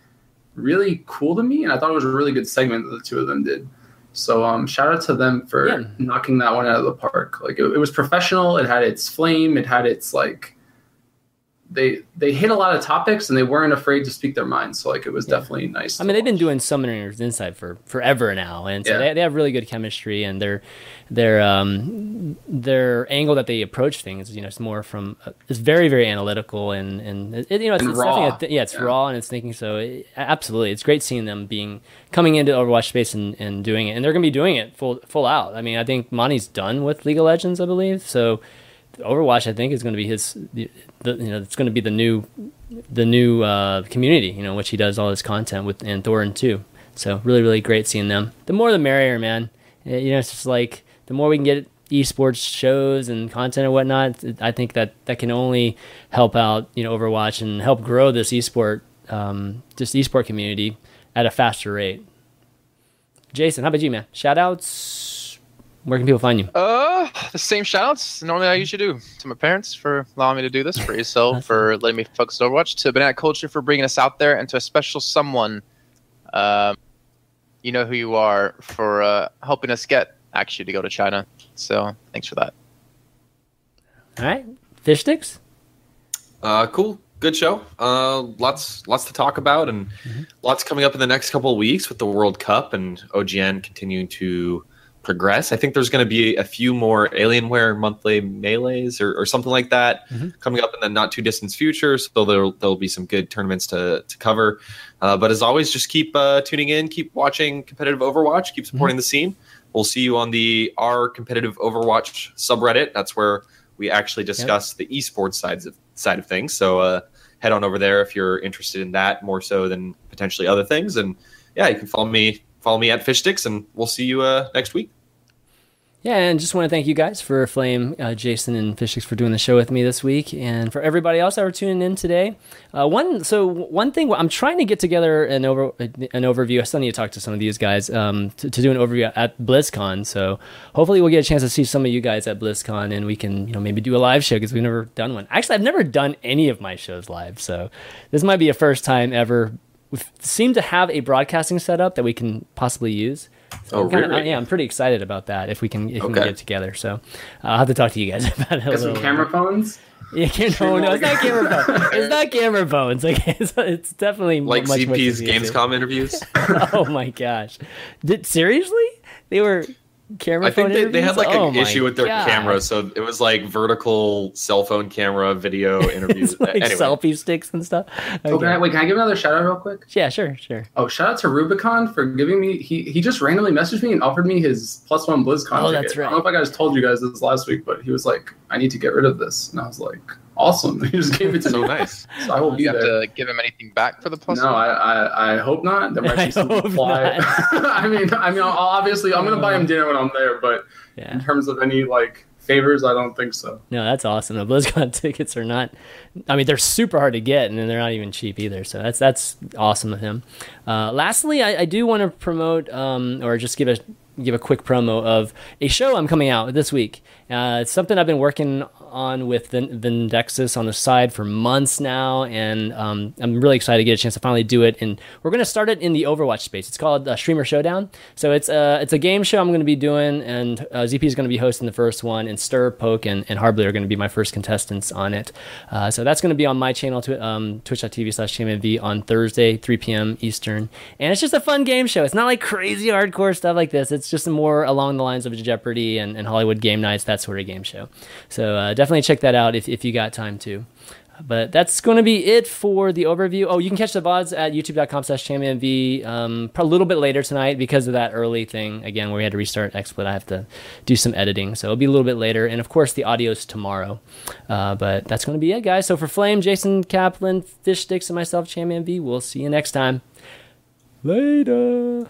really cool to me, and I thought it was a really good segment that the two of them did. So um, shout out to them for Yeah. knocking that one out of the park. Like it, it was professional. It had its flame. It had its like. They they hit a lot of topics and they weren't afraid to speak their minds. So like it was Yeah. definitely nice. I mean they've been doing Summoning Insight for forever now, and so Yeah. they, they have really good chemistry, and their their um their angle that they approach things, you know, it's more from uh, it's very very analytical and and it, you know it's, it's raw. definitely a th- yeah it's Yeah. raw and it's thinking so it, absolutely it's great seeing them being coming into Overwatch space and, and doing it, and they're gonna be doing it full full out. I mean I think Monte's done with League of Legends, I believe, so. Overwatch, I think, is going to be his. The, the, you know, it's going to be the new, the new uh, community. You know, which he does all his content with, and Thorin too. So really, really great seeing them. The more, the merrier, man. Uh, You know, it's just like the more we can get esports shows and content and whatnot. I think that that can only help out. You know, Overwatch and help grow this esport, um, just esport community at a faster rate. Jason, how about you, man? Shout outs. Where can people find you? Uh, the same shoutouts normally I usually do to my parents for allowing me to do this, for yourself for letting me focus on Overwatch, to Banana Culture for bringing us out there, and to a special someone, um, you know who you are, for uh, helping us get actually to go to China. So thanks for that. All right, Fishstix. Uh, cool, good show. Uh, lots, lots to talk about, and lots coming up in the next couple of weeks with the World Cup and OGN continuing to progress. I think there's going to be a few more Alienware monthly melees or, or something like that Mhm. coming up in the not too distant future. So there'll there'll be some good tournaments to to cover. Uh, but as always, just keep uh, tuning in, keep watching competitive Overwatch, keep supporting the scene. We'll see you on the R competitive Overwatch subreddit. That's where we actually discuss the esports sides of side of things. So uh, head on over there if you're interested in that more so than potentially other things. And yeah, you can follow me follow me at Fishstix, and we'll see you uh, next week. Yeah, and just want to thank you guys for Flame, uh, Jason, and Fishstix for doing the show with me this week, and for everybody else that were tuning in today. Uh, one, so one thing I'm trying to get together an over an overview. I still need to talk to some of these guys um, to, to do an overview at BlizzCon. So hopefully we'll get a chance to see some of you guys at BlizzCon, and we can you know maybe do a live show because we've never done one. Actually, I've never done any of my shows live, so this might be a first time ever. We seem to have a broadcasting setup that we can possibly use. So Oh, I'm kinda- really? yeah, I'm pretty excited about that. If we can, if we can get together, so uh, I'll have to talk to you guys about it. a Got some little camera phones. Yeah, no, no, it's not camera phones. It's not camera phones. Like it's, it's definitely Like much CP's sophisticated. Gamescom interviews. oh my gosh! Did seriously? They were camera I think phone they, they had like Oh an issue with their God. camera, so it was like vertical cell phone camera video interviews. Like anyway, selfie sticks and stuff. Oh, can I, Okay. wait, can I give another shout out real quick? Yeah, sure, sure. Oh, shout out to Rubicon for giving me. He he just randomly messaged me and offered me his plus one BlizzCon. Oh, ticket. that's I don't know if I guys told you guys this last week, but he was like, "I need to get rid of this," and I was like, "Awesome!" He just gave it to so me, nice. so I won't be You have there. to give him anything back for the plus. No, I, I I hope not. There might be some hope fly. I mean, I mean, I'll, obviously, I'm gonna buy him dinner when I'm there, but in terms of any like favors, I don't think so. No, that's awesome. The BlizzCon tickets are not. I mean, they're super hard to get, and then they're not even cheap either. So that's that's awesome of him. Uh, lastly, I, I do want to promote, um, or just give a give a quick promo of a show I'm coming out this week. Uh, it's something I've been working on with Vindexus on the side for months now, and um, I'm really excited to get a chance to finally do it. And we're going to start it in the Overwatch space. It's called uh, Streamer Showdown. So it's a it's a game show I'm going to be doing, and uh, ZP is going to be hosting the first one, and Stir, Poke, and, and Harbleu are going to be my first contestants on it. Uh, so that's going to be on my channel, twi- um, twitch.tv slash v on Thursday, 3 p.m. Eastern. And it's just a fun game show. It's not like crazy hardcore stuff like this. It's just more along the lines of Jeopardy and, and Hollywood Game Nights, that sort of game show. So uh, definitely check that out if, if you got time to. But that's going to be it for the overview. Oh, you can catch the VODs at youtube.com slash chanmanv um, a little bit later tonight because of that early thing, again, where we had to restart XSplit. I have to do some editing. So it'll be a little bit later. And of course, the audio's tomorrow. Uh, but that's going to be it, guys. So for Flame, Jason Kaplan, Fishstix, and myself, ChanmanV, we'll see you next time. Later.